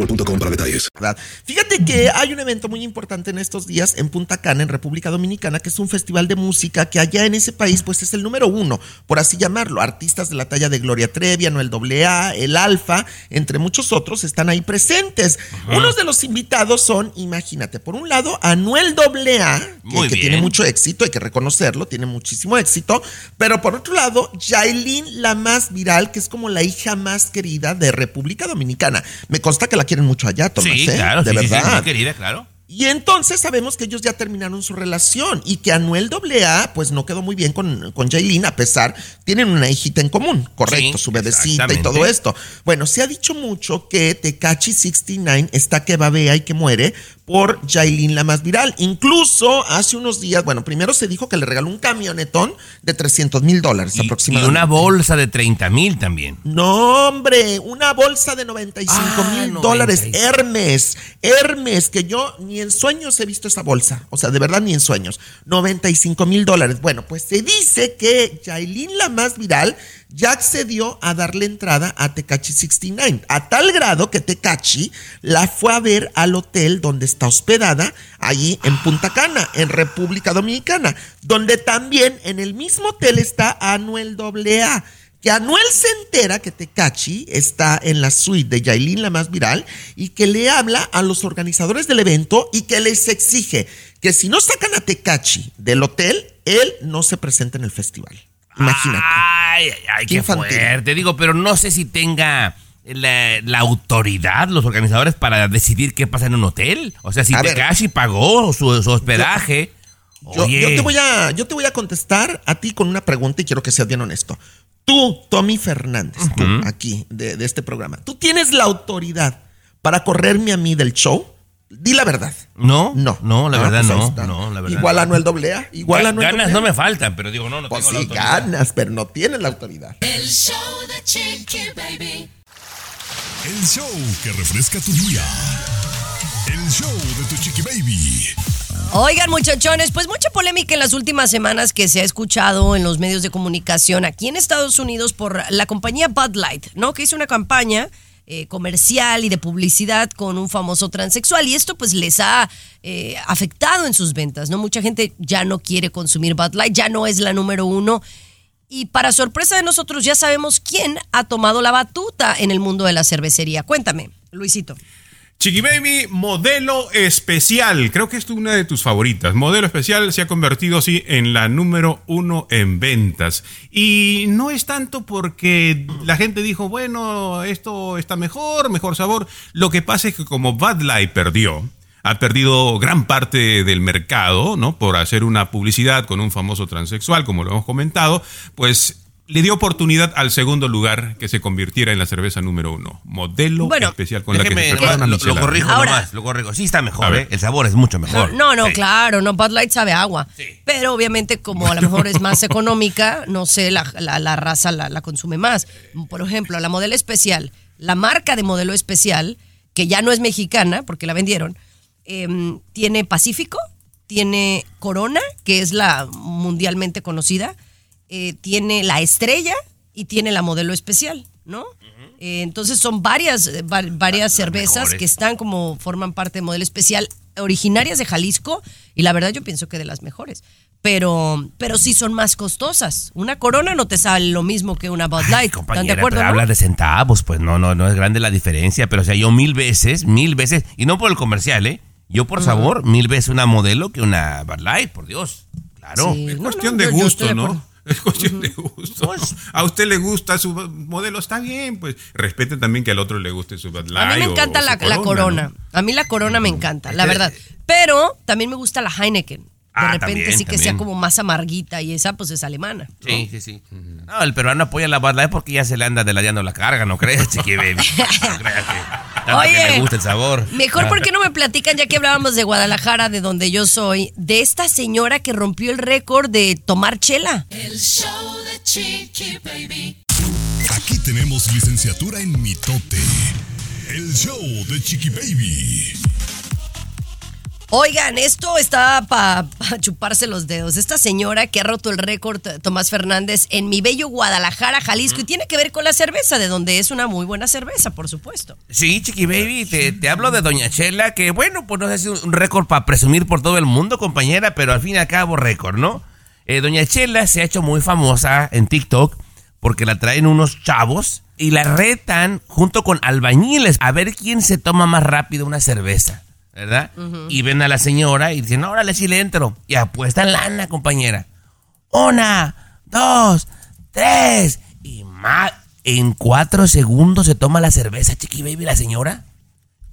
boostmobile.com para detalles. Fíjate que hay un evento muy importante en estos días en Punta Cana, en República Dominicana, que es un festival de música que allá en ese país, pues es el número uno, por así llamarlo. Artistas de la talla de Gloria Trevi, Anuel AA, El Alfa, entre muchos otros, están ahí presentes. Unos de los invitados son, imagínate, por un lado, Anuel AA, que, tiene mucho éxito, hay que reconocerlo, tiene muchísimo éxito, pero por otro lado, Yailin, la más viral, que es como la hija más querida de República Dominicana. Me consta que la quieren mucho allá, Tomás, Sí, ¿eh? claro, de sí, sí, sí, verdad. muy querida, claro. Y entonces sabemos que ellos ya terminaron su relación y que Anuel AA pues no quedó muy bien con, con Jailin, a pesar, tienen una hijita en común, correcto, Sí, su bebecita y todo esto. Bueno, se ha dicho mucho que Tecachi 69 está que babea y que muere por Jailin la más viral. Incluso hace unos días, bueno, primero se dijo que le regaló un camionetón de 300 mil dólares Y, y aproximadamente. una bolsa de 30 mil también. No, hombre, una bolsa de 95 Ah, mil 95. dólares. Hermes, Hermes, que yo ni en sueños he visto esa bolsa. O sea, de verdad ni en sueños. 95 mil dólares. Bueno, pues se dice que Yailin, la más viral, ya accedió a darle entrada a Tecachi 69. A tal grado que Tecachi la fue a ver al hotel donde está hospedada, allí en Punta Cana, en República Dominicana, donde también en el mismo hotel está Anuel AA que Anuel se entera que Tecachi está en la suite de Yailin, la más viral, y que le habla a los organizadores del evento y que les exige que si no sacan a Tecachi del hotel, él no se presente en el festival. Imagínate. Ay, ay, ay, Qué qué, fuerte. Digo, pero no sé si tenga la, la autoridad los organizadores para decidir qué pasa en un hotel. O sea, si A ver. Tekashi pagó su, su hospedaje. Yo, oye, yo te voy a, yo te voy a contestar a ti con una pregunta y quiero que seas bien honesto. Tú, Tommy Fernández, tú, aquí, de, de este programa, ¿tú tienes la autoridad para correrme a mí del show? Di la verdad. No, No. no, la Ah, verdad pues no, no, la verdad. Igual no. Anuel AA, igual Ga- Anuel Ganas AA. no me faltan, pero digo, no, no Pues tengo la sí, autoridad. ganas, pero no tienes la autoridad. El show de Chiqui Baby. El show que refresca tu día. El show de Tu Chiqui Baby. Oigan, muchachones, pues mucha polémica en las últimas semanas que se ha escuchado en los medios de comunicación aquí en Estados Unidos por la compañía Bud Light, ¿no? Que hizo una campaña eh, comercial y de publicidad con un famoso transexual y esto pues les ha eh, afectado en sus ventas, ¿no? Mucha gente ya no quiere consumir Bud Light, ya no es la número uno. Y para sorpresa de nosotros ya sabemos quién ha tomado la batuta en el mundo de la cervecería. Cuéntame, Luisito. Chiqui Baby, modelo especial. Creo que es una de tus favoritas. Modelo especial se ha convertido así en la número uno en ventas. Y no es tanto porque la gente dijo, bueno, esto está mejor, mejor sabor. Lo que pasa es que como Bud Light perdió, ha perdido gran parte del mercado, ¿no? Por hacer una publicidad con un famoso transexual, como lo hemos comentado, pues le dio oportunidad al segundo lugar que se convirtiera en la cerveza número uno. Modelo Bueno, especial con la que se Déjeme, prepara una lo, lo corrijo Ahora- nomás, lo corrijo. Sí está mejor. ¿eh? El sabor es mucho mejor. No, no, Sí. claro, no, Bud Light sabe a agua. Pero obviamente como a lo mejor es más económica, no sé, la, la- la raza la, la consume más. Por ejemplo, la modelo especial, la marca de modelo especial, que ya no es mexicana porque la vendieron, em, tiene Pacífico, tiene Corona, que es la mundialmente conocida, eh, tiene la estrella y tiene la modelo especial, ¿no? Eh, entonces son varias, eh, va- varias cervezas que están como forman parte de modelo especial, originarias de Jalisco, y la verdad yo pienso que de las mejores. Pero, pero sí son más costosas. Una corona no te sale lo mismo que una Bud Ay, Light. ¿Están de acuerdo? pero no? habla de centavos, pues no, no, no es grande la diferencia, pero o sea, yo mil veces, mil veces, y no por el comercial, ¿eh? Yo por sabor, mil veces una modelo que una Bud Light, por Dios. Claro. Sí. Es No, cuestión no, de yo- yo gusto, de ¿no? <laughs> Es cuestión de gusto. Pues A usted le gusta su modelo, está bien, pues respete también que al otro le guste su Bud A mí me encanta o la, la corona. ¿no? A mí la corona me encanta, la que- verdad. Pero también me gusta la Heineken. De Ah, repente también, sí que sea como más amarguita y esa pues es alemana. Sí, sí, sí. No, el peruano apoya la Bud Light porque ya se le anda deladeando la carga, ¿no crees, chiqui baby? <laughs> No creas que, tanto Oye, que le gusta el sabor. Mejor porque no me platican, ya que hablábamos de Guadalajara, de donde yo soy, de esta señora que rompió el récord de tomar chela. El show de Chiqui Baby. Aquí tenemos licenciatura en mitote. El show de Chiqui Baby. Oigan, esto está para chuparse los dedos. Esta señora que ha roto el récord, Tomás Fernández, en mi bello Guadalajara, Jalisco, y tiene que ver con la cerveza, de donde es una muy buena cerveza, por supuesto. Sí, Chiqui Baby, te, hablo de Doña Chela, que bueno, pues no es un récord para presumir por todo el mundo, compañera, pero al fin y al cabo récord, ¿no? Eh, Doña Chela se ha hecho muy famosa en TikTok porque la traen unos chavos y la retan junto con albañiles a ver quién se toma más rápido una cerveza, ¿verdad? Y ven a la señora y dicen, órale, sí le entro. Y apuestan lana, compañera. Una, dos, tres. Y más. En cuatro segundos se toma la cerveza, Chiqui Baby, la señora.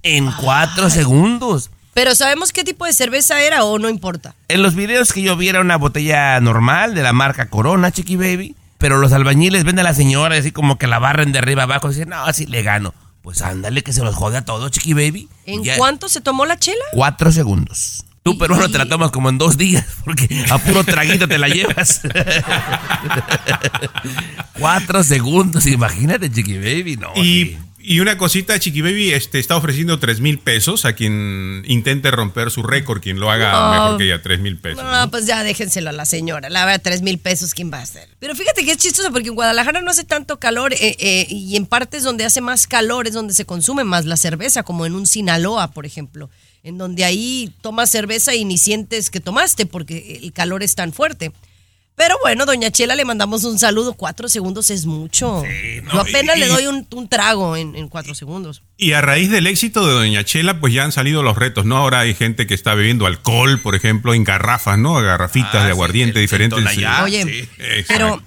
En cuatro segundos. Pero ¿sabemos qué tipo de cerveza era o no importa? En los videos que yo vi era una botella normal de la marca Corona, Chiqui Baby. Pero los albañiles ven a la señora y así como que la barren de arriba abajo y dicen, no, así le gano. Pues ándale que se los jode a todos, Chiqui Baby. ¿En Ya- cuánto se tomó la chela? Cuatro segundos. Tú, peruano, te la tomas como en dos días, <laughs> porque a puro traguito te la llevas. <laughs> Cuatro segundos, imagínate, Chiqui Baby, no. Y, sí. Y una cosita, Chiqui Baby este, está ofreciendo 3 mil pesos a quien intente romper su récord, quien lo haga No. mejor que ella, 3 mil pesos. No, pues ya déjenselo a la señora. La verdad, tres mil pesos, ¿quién va a hacer? Pero fíjate que es chistoso porque en Guadalajara no hace tanto calor eh, eh, y en partes donde hace más calor es donde se consume más la cerveza, como en un Sinaloa, por ejemplo, en donde ahí tomas cerveza y ni sientes que tomaste porque el calor es tan fuerte. Pero bueno, doña Chela, le mandamos un saludo. Cuatro segundos es mucho. no, Yo apenas y- le doy un, un trago en, en cuatro segundos. Y a raíz del éxito de Doña Chela, pues ya han salido los retos, ¿no? Ahora hay gente que está bebiendo alcohol, por ejemplo, en garrafas, ¿no? Garrafitas Ah, de sí, aguardiente el diferentes. Oye, sí. pero,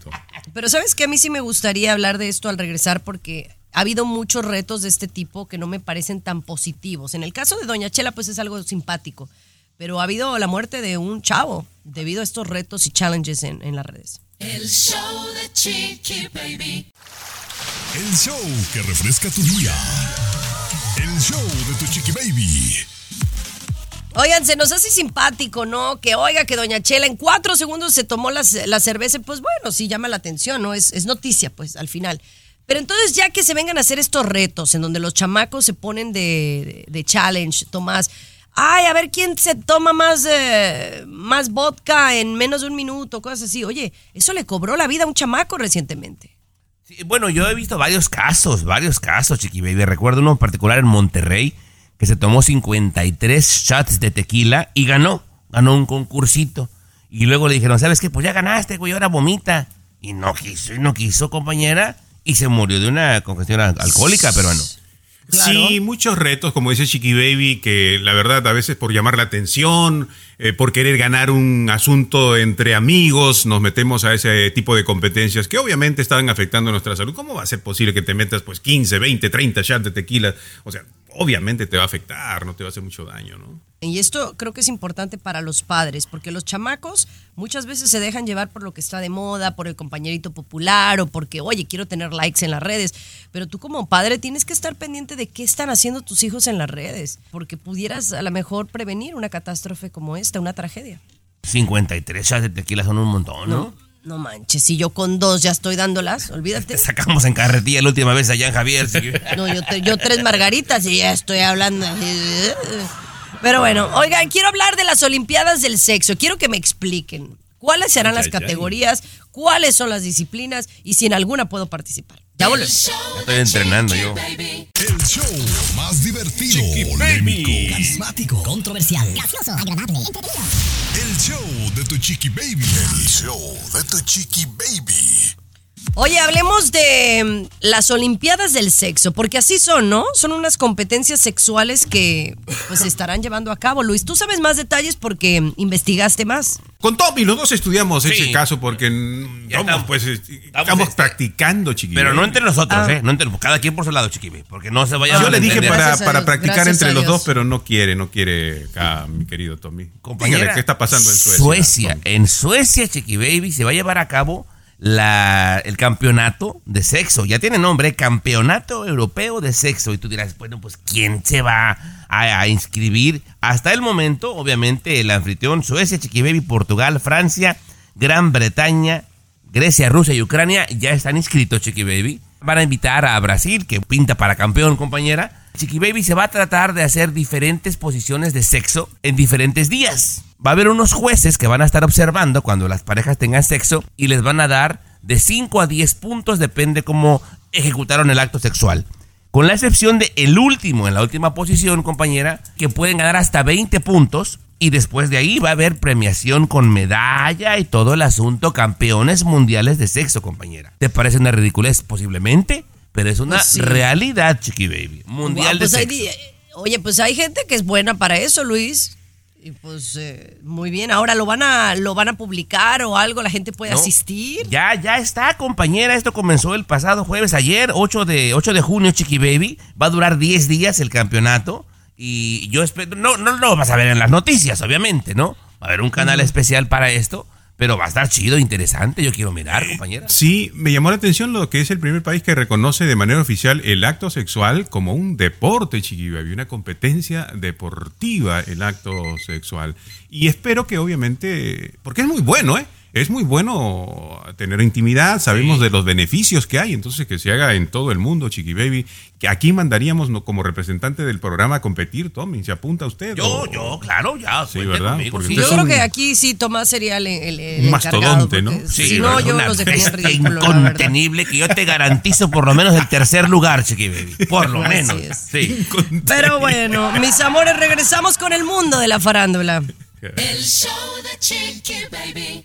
pero sabes que a mí sí me gustaría hablar de esto al regresar porque ha habido muchos retos de este tipo que no me parecen tan positivos. En el caso de Doña Chela, pues es algo simpático, pero ha habido la muerte de un chavo debido a estos retos y challenges en, en las redes. El show de Chiqui Baby. El show que refresca tu día. El show de tu Chiqui Baby. Oigan, se nos hace simpático, ¿no? Que oiga que Doña Chela en cuatro segundos se tomó la, la cerveza, pues bueno, sí llama la atención, ¿no? Es, es noticia, pues, al final. Pero entonces, ya que se vengan a hacer estos retos en donde los chamacos se ponen de, de- de challenge, Tomás, ay, a ver quién se toma más, eh, más vodka en menos de un minuto, cosas así. Oye, eso le cobró la vida a un chamaco recientemente. Bueno, yo he visto varios casos, varios casos, Chiqui Baby. Recuerdo uno en particular en Monterrey que se tomó 53 shots de tequila y ganó. Ganó un concursito. Y luego le dijeron, ¿sabes qué? Pues ya ganaste, güey, ahora vomita. Y no quiso, y no quiso, compañera. Y se murió de una congestión al- alcohólica, Sí, muchos retos, como dice Chiqui Baby, que la verdad a veces por llamar la atención, eh, por querer ganar un asunto entre amigos, nos metemos a ese tipo de competencias que obviamente están afectando nuestra salud. ¿Cómo va a ser posible que te metas pues 15, 20, 30 shots de tequila? O sea, obviamente te va a afectar, no te va a hacer mucho daño, ¿no? Y esto creo que es importante para los padres, porque los chamacos muchas veces se dejan llevar por lo que está de moda, por el compañerito popular o porque, oye, quiero tener likes en las redes. Pero tú como padre tienes que estar pendiente de qué están haciendo tus hijos en las redes, porque pudieras a lo mejor prevenir una catástrofe como esta, una tragedia. 53 shots de tequila son un montón, ¿no? No manches, si yo con dos ya estoy dándolas, olvídate. Te <laughs> sacamos en carretilla la última vez allá en Javier. <laughs> No, yo, te- yo tres margaritas y ya estoy hablando. Pero bueno, oigan, quiero hablar de las Olimpiadas del Sexo. Quiero que me expliquen cuáles serán las categorías, cuáles son las disciplinas y si en alguna puedo participar. Ya volvemos. Estoy entrenando yo. El show más divertido, polémico. Carismático, controversial, gracioso, agradable, entretenido. El show de tu Chiqui Baby. El show de tu Chiqui Baby. Oye, hablemos de mm, las Olimpiadas del Sexo, porque así son, ¿no? Son unas competencias sexuales que pues se estarán llevando a cabo. Luis, tú sabes más detalles porque mm, investigaste más. Con Tommy, los dos estudiamos Sí. ese caso porque mm, Ya somos, estamos- pues, est- estamos estamos este- practicando, chiquillo. Pero no entre nosotros, Ah. ¿eh? No entre, cada quien por su lado, chiquibe. Porque no se vaya a Yo le dije para, para practicar gracias entre los dos, pero no quiere, no quiere acá, mi querido Tommy. Compañera, Dígale, ¿qué está pasando en Suecia? Suecia. Tommy? En Suecia, Chiqui Baby, se va a llevar a cabo la, el campeonato de sexo. Ya tiene nombre, Campeonato Europeo de Sexo. Y tú dirás, bueno, pues ¿quién se va a, inscribir? Hasta el momento, obviamente, el anfitrión Suecia, Chiqui Baby, Portugal, Francia, Gran Bretaña, Grecia, Rusia y Ucrania ya están inscritos, Chiqui Baby. Van a invitar a Brasil, que pinta para campeón, compañera. Chiqui Baby se va a tratar de hacer diferentes posiciones de sexo en diferentes días. Va a haber unos jueces que van a estar observando cuando las parejas tengan sexo y les van a dar de 5 a 10 puntos, depende cómo ejecutaron el acto sexual. Con la excepción de el último, en la última posición, compañera, que pueden ganar hasta 20 puntos. Y después de ahí va a haber premiación con medalla y todo el asunto, campeones mundiales de sexo, compañera. ¿Te parece una ridiculez? Posiblemente, pero es una Pues sí. realidad, chiqui baby. Mundial pues de hay sexo. oye, pues hay gente que es buena para eso, Luis. Y pues eh, muy bien, ahora lo van a lo van a publicar o algo, la gente puede No, asistir. Ya, ya está, compañera. Esto comenzó el pasado jueves, ayer, 8 de, 8 de junio, Chiqui Baby. Va a durar 10 días el campeonato. Y yo espero. No, no lo vas a ver en las noticias, obviamente, ¿no? Va a haber un canal especial para esto. Pero va a estar chido, interesante. Yo quiero mirar, compañera. Sí, me llamó la atención lo que es el primer país que reconoce de manera oficial el acto sexual como un deporte, chiquibaby, una competencia deportiva, el acto sexual. Y espero que obviamente, porque es muy bueno, ¿eh? Es muy bueno tener intimidad, sabemos de los beneficios que hay, entonces que se haga en todo el mundo, Chiqui Baby. Que aquí mandaríamos no, como representante del programa a competir, Tommy, ¿se apunta usted? Yo, o- yo, claro, ya. Sí, ¿verdad? conmigo, sí. Yo creo un- que aquí sí Tomás sería el, el, el Un mastodonte, ¿no? Si no, yo los dejaría en ridículo, incontenible que yo te garantizo por lo menos el tercer lugar, Chiqui Baby. Por lo <laughs> Así menos. es. Sí. Pero bueno, mis amores, regresamos con el mundo de la farándula. El show de Chiqui Baby.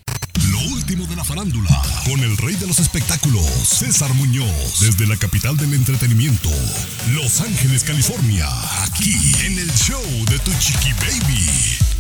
Lo último de la farándula, con el rey de los espectáculos, César Muñoz, desde la capital del entretenimiento, Los Ángeles, California, aquí en el show de Tu Chiqui Baby.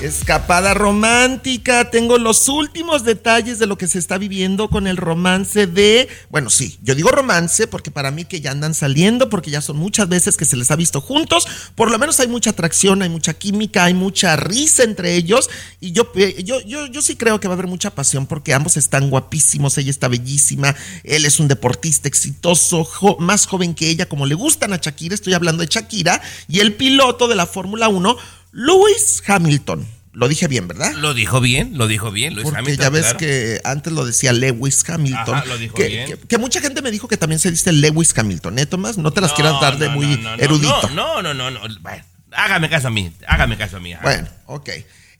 Escapada romántica. Tengo los últimos detalles de lo que se está viviendo con el romance de. Bueno, sí, yo digo romance porque para mí que ya andan saliendo, porque ya son muchas veces que se les ha visto juntos. Por lo menos hay mucha atracción, hay mucha química, hay mucha risa entre ellos. Y yo, eh, yo, yo, yo sí creo que va a haber mucha pasión porque ambos están guapísimos. Ella está bellísima. Él es un deportista exitoso, más joven que ella, como le gustan a Shakira. Estoy hablando de Shakira. Y el piloto de la Fórmula 1. Lewis Hamilton. Lo dije bien, ¿verdad? Lo dijo bien, lo dijo bien. Luis Porque Hamilton, ya ves claro. que antes lo decía Lewis Hamilton. Ajá, lo dijo que, bien. que- que mucha gente me dijo que también se dice Lewis Hamilton, ¿eh, Tomás? No te las No, quieras dar de no, muy no, no, no, erudito. No, no, no, no. Bueno, hágame caso a mí, hágame caso a mí. Bueno, ok.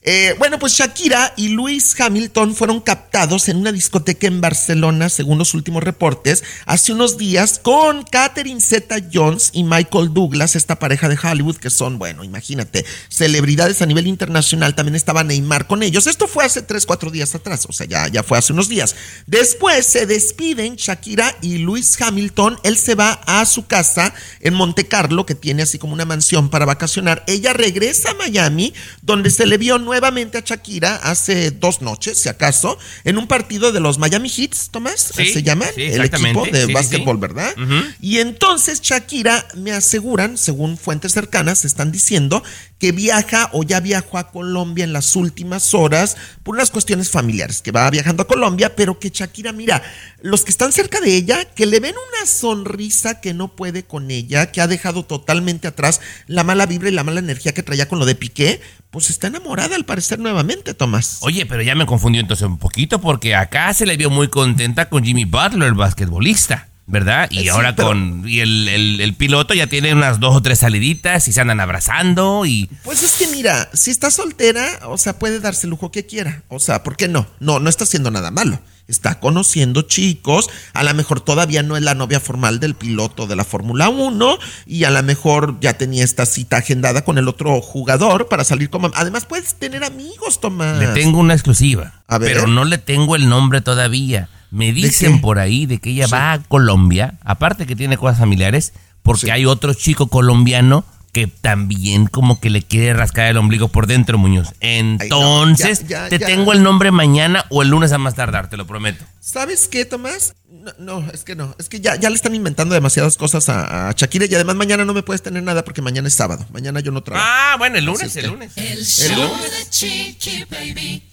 Eh, bueno, pues Shakira y Luis Hamilton fueron captados en una discoteca en Barcelona, según los últimos reportes, hace unos días con Catherine Zeta Jones y Michael Douglas, esta pareja de Hollywood que son, bueno, imagínate, celebridades a nivel internacional. También estaba Neymar con ellos. Esto fue hace 3, 4 días atrás, o sea, ya, ya fue hace unos días. Después se despiden Shakira y Luis Hamilton. Él se va a su casa en Monte Carlo, que tiene así como una mansión para vacacionar. Ella regresa a Miami, donde se le vio nuevamente a Shakira hace dos noches, si acaso, en un partido de los Miami Heats, Tomás, Sí, se llama, sí, el equipo de Sí, básquetbol. ¿verdad? Y entonces Shakira me aseguran, según fuentes cercanas, están diciendo que viaja o ya viajó a Colombia en las últimas horas por unas cuestiones familiares, que va viajando a Colombia, pero que Shakira, mira, los que están cerca de ella, que le ven una sonrisa que no puede con ella, que ha dejado totalmente atrás la mala vibra y la mala energía que traía con lo de Piqué, pues está enamorada al parecer nuevamente, Tomás. Oye, pero ya me confundió entonces un poquito porque acá se le vio muy contenta con Jimmy Butler, el basquetbolista, ¿verdad? Y sí, ahora pero- con y el, el- el piloto ya tiene unas dos o tres saliditas y se andan abrazando y Pues es que mira, si está soltera, o sea, puede darse el lujo que quiera. O sea, ¿por qué no? No, no está haciendo nada malo. Está conociendo chicos, a lo mejor todavía no es la novia formal del piloto de la Fórmula 1 y a lo mejor ya tenía esta cita agendada con el otro jugador para salir como... Además puedes tener amigos, Tomás. le tengo una exclusiva. A ver. Pero no le tengo el nombre todavía. Me dicen por ahí de que ella va a Colombia, aparte que tiene cosas familiares, porque hay otro chico colombiano que también como que le quiere rascar el ombligo por dentro, Muñoz. Entonces, ya, ya, te ya. tengo el nombre mañana o el lunes a más tardar, te lo prometo. ¿Sabes qué, Tomás? No, no, es que no. Es que ya, ya le están inventando demasiadas cosas a, a Shakira y además mañana no me puedes tener nada porque mañana es sábado. Mañana yo no trabajo. Ah, bueno, el lunes, el que- lunes. El El show lunes. de Chiqui Baby.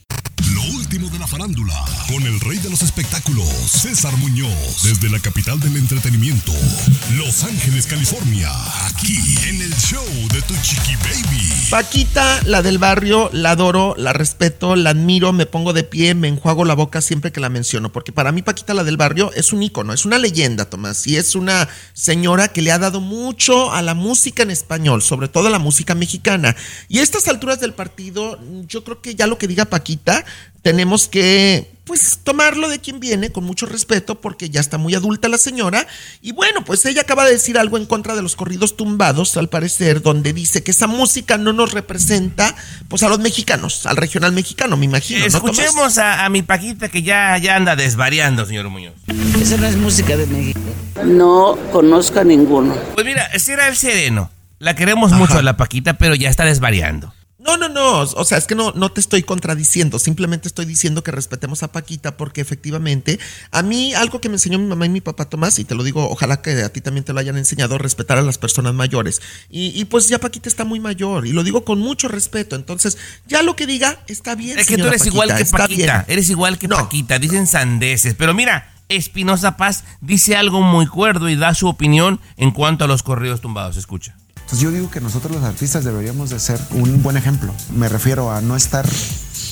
La farándula, con el rey de los espectáculos, César Muñoz, desde la capital del entretenimiento, Los Ángeles, California, aquí en el show de Tu Chiqui Baby. Paquita, la del barrio, la adoro, la respeto, la admiro, me pongo de pie, me enjuago la boca siempre que la menciono, porque para mí Paquita, la del barrio, es un ícono, es una leyenda, Tomás, y es una señora que le ha dado mucho a la música en español, sobre todo a la música mexicana. Y a estas alturas del partido, yo creo que ya lo que diga Paquita, tenemos que pues tomarlo de quien viene con mucho respeto porque ya está muy adulta la señora y bueno pues ella acaba de decir algo en contra de los corridos tumbados al parecer donde dice que esa música no nos representa pues a los mexicanos al regional mexicano me imagino ¿no? Escuchemos a, a mi Paquita que ya, ya anda desvariando, señor Muñoz. Esa no es música de México. No conozco a ninguno. Pues mira, será el sereno. La queremos mucho a la Paquita, pero ya está desvariando. No, no, no, o sea, es que no, no te estoy contradiciendo, simplemente estoy diciendo que respetemos a Paquita porque efectivamente a mí algo que me enseñó mi mamá y mi papá Tomás, y te lo digo, ojalá que a ti también te lo hayan enseñado, respetar a las personas mayores. Y, y pues ya Paquita está muy mayor, y lo digo con mucho respeto, entonces ya lo que diga está bien. Es que tú eres Paquita, igual que Paquita. Eres igual que Paquita. Dicen sandeces. Pero mira, Espinosa Paz dice algo muy cuerdo y da su opinión en cuanto a los corridos tumbados. Escucha. Entonces yo digo que nosotros los artistas deberíamos de ser un buen ejemplo. Me refiero a no estar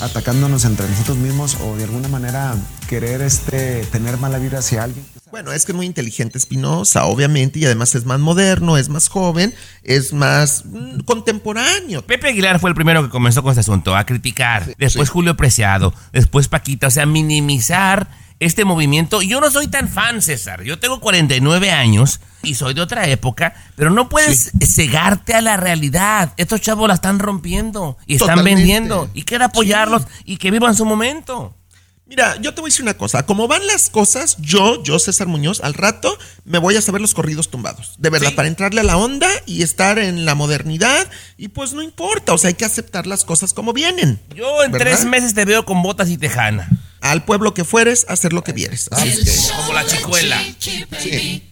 atacándonos entre nosotros mismos o de alguna manera querer este, tener mala vibra hacia alguien. Bueno, es que es muy inteligente Espinosa, obviamente, y además es más moderno, es más joven, es más mm, contemporáneo. Pepe Aguilar fue el primero que comenzó con este asunto, a criticar. después Julio Preciado, después Paquita, o sea, minimizar este movimiento. Yo no soy tan fan, César. Yo tengo 49 años y soy de otra época, pero no puedes cegarte a la realidad. Estos chavos la están rompiendo y están Totalmente. vendiendo y quiero apoyarlos y que vivan su momento. Mira, yo te voy a decir una cosa. Como van las cosas, yo, yo, César Muñoz, al rato me voy a saber los corridos tumbados. De verdad, para entrarle a la onda y estar en la modernidad. Y pues no importa, o sea, hay que aceptar las cosas como vienen. Yo en ¿Verdad? tres meses te veo con botas y tejana. Al pueblo que fueres, hacer lo que vieres. Así es que- Como la chicuela. Sí.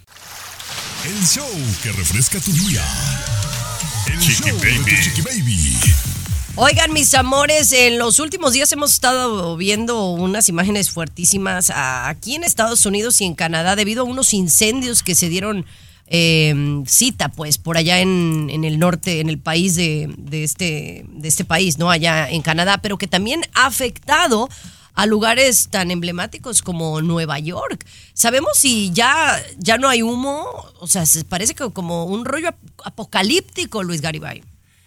El show que refresca tu día. El show de Tu Chiqui Baby. Oigan, mis amores, en los últimos días hemos estado viendo unas imágenes fuertísimas aquí en Estados Unidos y en Canadá debido a unos incendios que se dieron eh, cita, pues, por allá en, en el norte, en el país de, de este, de este país, ¿no? Allá en Canadá, pero que también ha afectado a lugares tan emblemáticos como Nueva York. ¿Sabemos si ya, ya no hay humo? O sea, se parece que como un rollo ap- apocalíptico, Luis Garibay.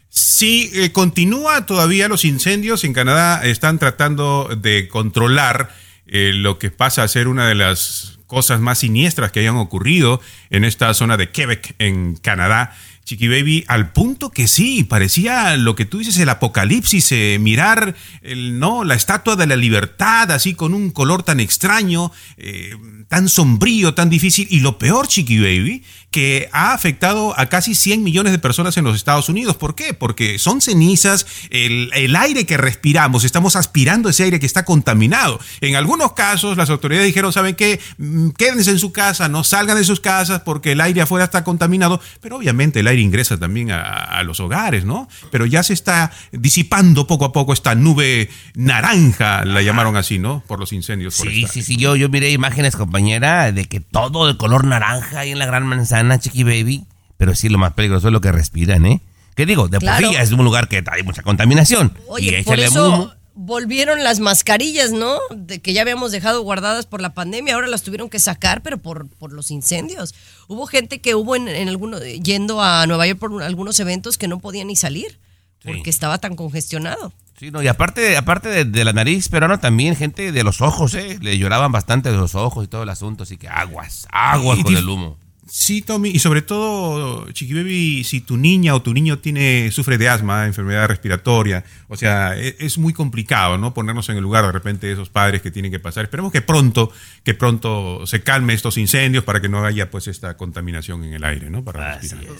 Sí, eh, continúa todavía los incendios. En Canadá están tratando de controlar eh, lo que pasa a ser una de las cosas más siniestras que hayan ocurrido en esta zona de Quebec, en Canadá. Chiqui Baby, al punto que sí, parecía lo que tú dices, el apocalipsis, eh, mirar el, no, la estatua de la libertad, así con un color tan extraño, eh, tan sombrío, tan difícil. Y lo peor, Chiqui Baby, que ha afectado a casi 100 millones de personas en los Estados Unidos. ¿Por qué? Porque son cenizas, el, el aire que respiramos, estamos aspirando ese aire que está contaminado. En algunos casos, las autoridades dijeron, ¿saben qué? Mm, Quédense en su casa, no salgan de sus casas porque el aire afuera está contaminado, pero obviamente el aire ingresa también a, a los hogares, ¿no? Pero ya se está disipando poco a poco esta nube naranja, la llamaron así, ¿no? Por los incendios Sí, forestales. sí, sí, yo, yo miré imágenes, compañera, de que todo de color naranja ahí en la gran manzana, Chiqui Baby. Pero sí, lo más peligroso es lo que respiran, ¿eh? ¿Qué digo? De Claro. por es un lugar que hay mucha contaminación. y Oye, por échale eso humo. Volvieron las mascarillas, ¿no? De que ya habíamos dejado guardadas por la pandemia, ahora las tuvieron que sacar, pero por, por los incendios. Hubo gente que hubo en, en alguno, yendo a Nueva York por algunos eventos que no podía ni salir porque estaba tan congestionado. Sí, no, y aparte, aparte de, de la nariz peruana, también gente de los ojos, ¿eh? Le lloraban bastante de los ojos y todo el asunto, así que aguas, aguas Y con el humo. Sí, Tommy, y sobre todo, Chiqui Baby, si tu niña o tu niño tiene, sufre de asma, enfermedad respiratoria, o sea, e- es, muy complicado, ¿no? Ponernos en el lugar de repente de esos padres que tienen que pasar. Esperemos que pronto, que pronto se calme estos incendios para que no haya pues esta contaminación en el aire, ¿no? Para respirar.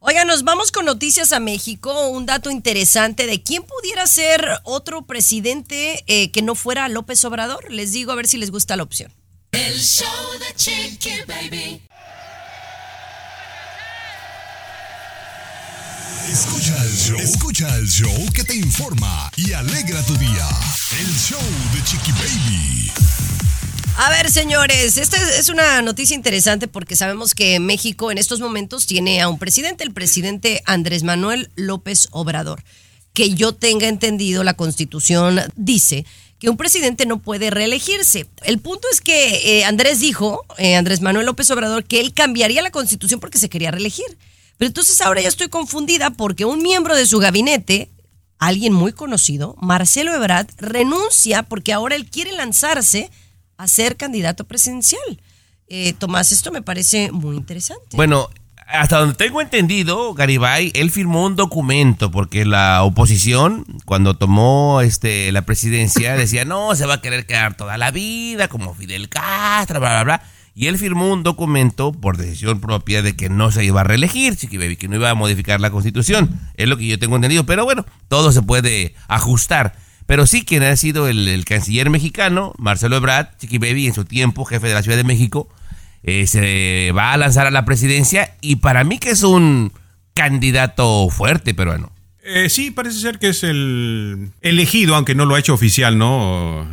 Oigan, nos vamos con noticias a México. Un dato interesante de quién pudiera ser otro presidente eh, que no fuera López Obrador. Les digo a ver si les gusta la opción. El show de Chiqui Baby. Escucha el show. Escucha el show que te informa y alegra tu día. El show de Chiqui Baby. A ver, señores, esta es- una noticia interesante porque sabemos que México en estos momentos tiene a un presidente, el presidente Andrés Manuel López Obrador. Que yo tenga entendido, la constitución dice que un presidente no puede reelegirse. El punto es que eh, Andrés dijo, eh, Andrés Manuel López Obrador, que él cambiaría la constitución porque se quería reelegir. Pero entonces ahora ya estoy confundida porque un miembro de su gabinete, alguien muy conocido, Marcelo Ebrard, renuncia porque ahora él quiere lanzarse a ser candidato presidencial. Eh, Tomás, esto me parece muy interesante. Bueno, hasta donde tengo entendido, Garibay, él firmó un documento porque la oposición, cuando tomó este la presidencia, <laughs> decía, no, se va a querer quedar toda la vida como Fidel Castro, bla, bla, bla. Y él firmó un documento por decisión propia de que no se iba a reelegir, Chiqui Baby, que no iba a modificar la constitución. Es lo que yo tengo entendido. Pero bueno, todo se puede ajustar. Pero sí, quien ha sido el, canciller mexicano, Marcelo Ebrard, Chiqui Baby, en su tiempo jefe de la Ciudad de México, eh, se va a lanzar a la presidencia y para mí que es un candidato fuerte peruano. Eh, sí, parece ser que es el elegido, aunque no lo ha hecho oficial, ¿no?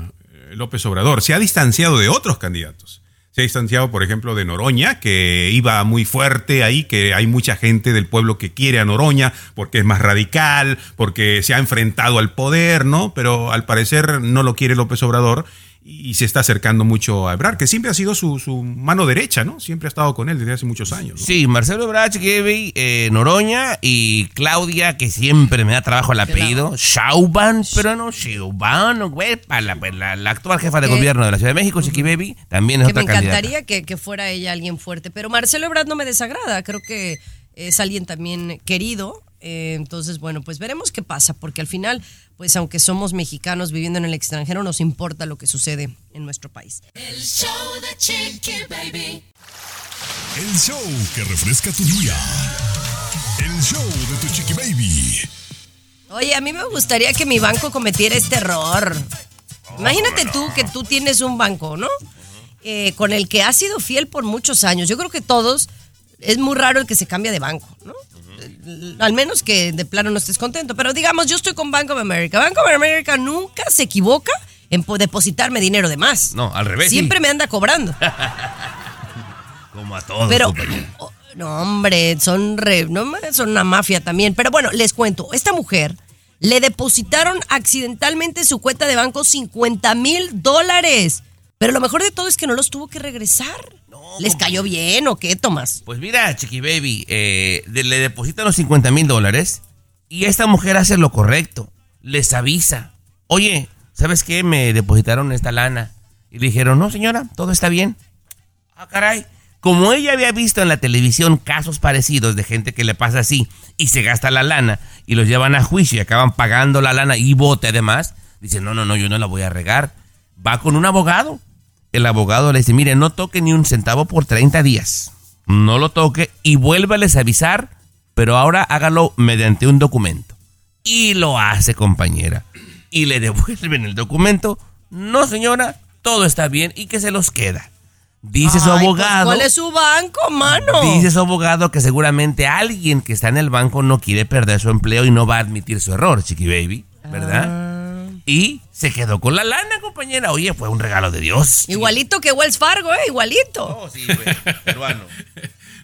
López Obrador. Se ha distanciado de otros candidatos. Se ha distanciado, por ejemplo, de Noroña, que iba muy fuerte ahí, que hay mucha gente del pueblo que quiere a Noroña porque es más radical, porque se ha enfrentado al poder, ¿no? Pero al parecer no lo quiere López Obrador y se está acercando mucho a Ebrard, que siempre ha sido su, su mano derecha, ¿no? Siempre ha estado con él desde hace muchos años. ¿no? Sí, Marcelo Ebrard, Baby, eh, Noroña y Claudia, que siempre me da trabajo el apellido, Shauban, pero no Shauban, güey, para la, pues, la- la actual jefa de gobierno de la Ciudad de México, Chiqui Baby, también es que me otra candidata. encantaría que, que fuera ella alguien fuerte. Pero Marcelo Ebrard no me desagrada. Creo que es alguien también querido. Eh, entonces, bueno, pues veremos qué pasa. Porque al final, pues aunque somos mexicanos viviendo en el extranjero, nos importa lo que sucede en nuestro país. El show de Chiqui Baby. El show que refresca tu día. El show de tu Chiqui Baby. Oye, a mí me gustaría que mi banco cometiera este error. Imagínate tú que tú tienes un banco, ¿no? Eh, con el que has sido fiel por muchos años. Yo creo que todos, es muy raro el que se cambia de banco, ¿no? Al menos que de plano no estés contento. Pero digamos, yo estoy con Bank of America. Bank of America nunca se equivoca en po- depositarme dinero de más. No, al revés. sí. Siempre me anda cobrando. <laughs> Como a todos. Pero, oh, no, hombre, son, re- no, son una mafia también. Pero bueno, les cuento, esta mujer le depositaron accidentalmente su cuenta de banco 50 mil dólares. Pero lo mejor de todo es que no los tuvo que regresar. ¿Les cayó bien o qué, Tomás? Pues mira, Chiqui Baby, eh, le depositan los 50 mil dólares y esta mujer hace lo correcto. Les avisa. Oye, ¿sabes qué? Me depositaron esta lana. Y le dijeron, no señora, todo está bien. Ah, caray. Como ella había visto en la televisión casos parecidos de gente que le pasa así y se gasta la lana y los llevan a juicio y acaban pagando la lana y bote además, dice, no, no, no, yo no la voy a regar. Va con un abogado. El abogado le dice, mire, no toque ni un centavo por 30 días. No lo toque y vuélvales a avisar, pero ahora hágalo mediante un documento. Y lo hace, compañera. Y le <laughs> devuelven el documento. No, señora, todo está bien y que se los queda. Dice su pues, abogado. ¿Cuál es su banco, mano? Dice su abogado que seguramente alguien que está en el banco no quiere perder su empleo y no va a admitir su error, Chiqui Baby, ¿verdad? Ah. Y se quedó con la lana, compañera. Oye, fue un regalo de Dios. Igualito que Wells Fargo, ¿eh? Igualito. Oh, sí, güey, peruano. <laughs>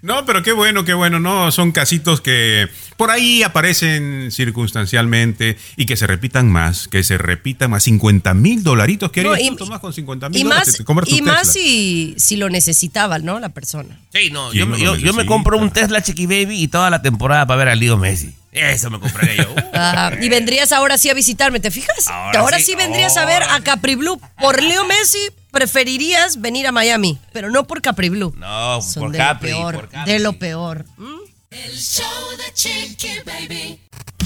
No, pero qué bueno, qué bueno, no, son casitos que por ahí aparecen circunstancialmente y que se repitan más, que se repitan más. 50 mil dolaritos, ¿qué No, harías y- tú, Tomás, con 50 mil Y dólares? Te y más si, si lo necesitaba, ¿no? La persona. Sí, no, ¿Quién yo, no yo, yo me compro un Tesla Chiqui Baby y toda la temporada para ver a Leo Messi. Eso me compraría yo. <laughs> Ah, y vendrías ahora sí a visitarme, ¿te fijas? Ahora Ahora, sí, sí, vendrías a ver a Capri Blue por Leo Messi. preferirías venir a Miami, pero no por Capri Blue. No, Son por de Capri, lo peor, por Capri. de lo peor. ¿Mm? El show de Chiqui Baby.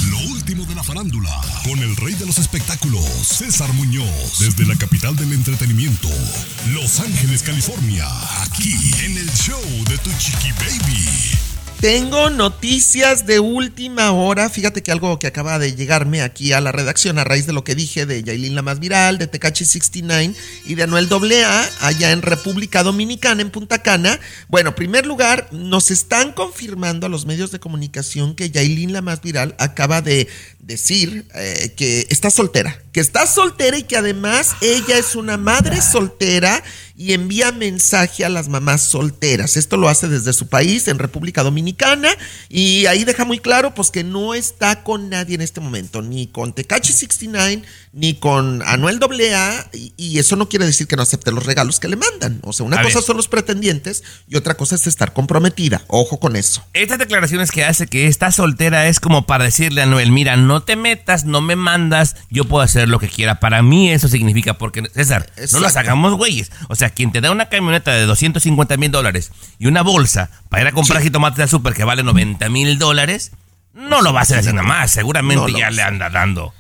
Lo último de la farándula, con el rey de los espectáculos, César Muñoz, desde la capital del entretenimiento, Los Ángeles, California, aquí en el show de Tu Chiqui Baby. Tengo noticias de última hora. Fíjate que algo que acaba de llegarme aquí a la redacción a raíz de lo que dije de Yailin la más viral, de Tecachi 69 y de Anuel AA allá en República Dominicana, en Punta Cana. Bueno, en primer lugar, nos están confirmando a los medios de comunicación que Yailin la más viral acaba de decir eh, que está soltera, que está soltera y que además ella es una madre soltera y envía mensaje a las mamás solteras. Esto lo hace desde su país, en República Dominicana, y ahí deja muy claro pues que no está con nadie en este momento, ni con Tecachi 69, ni con Anuel AA, y, y eso no quiere decir que no acepte los regalos que le mandan. O sea, una A cosa ver. son los pretendientes y otra cosa es estar comprometida. Ojo con eso. Estas declaraciones que hace que está soltera es como para decirle a Noel, mira, no te metas, no me mandas, yo puedo hacer lo que quiera. Para mí eso significa, porque César, no las hagamos güeyes. O sea, quien te da una camioneta de 250 mil dólares y una bolsa para ir a comprar jitomates al súper que vale 90 mil dólares, no lo va a hacer así nada más. Seguramente No ya le anda dando.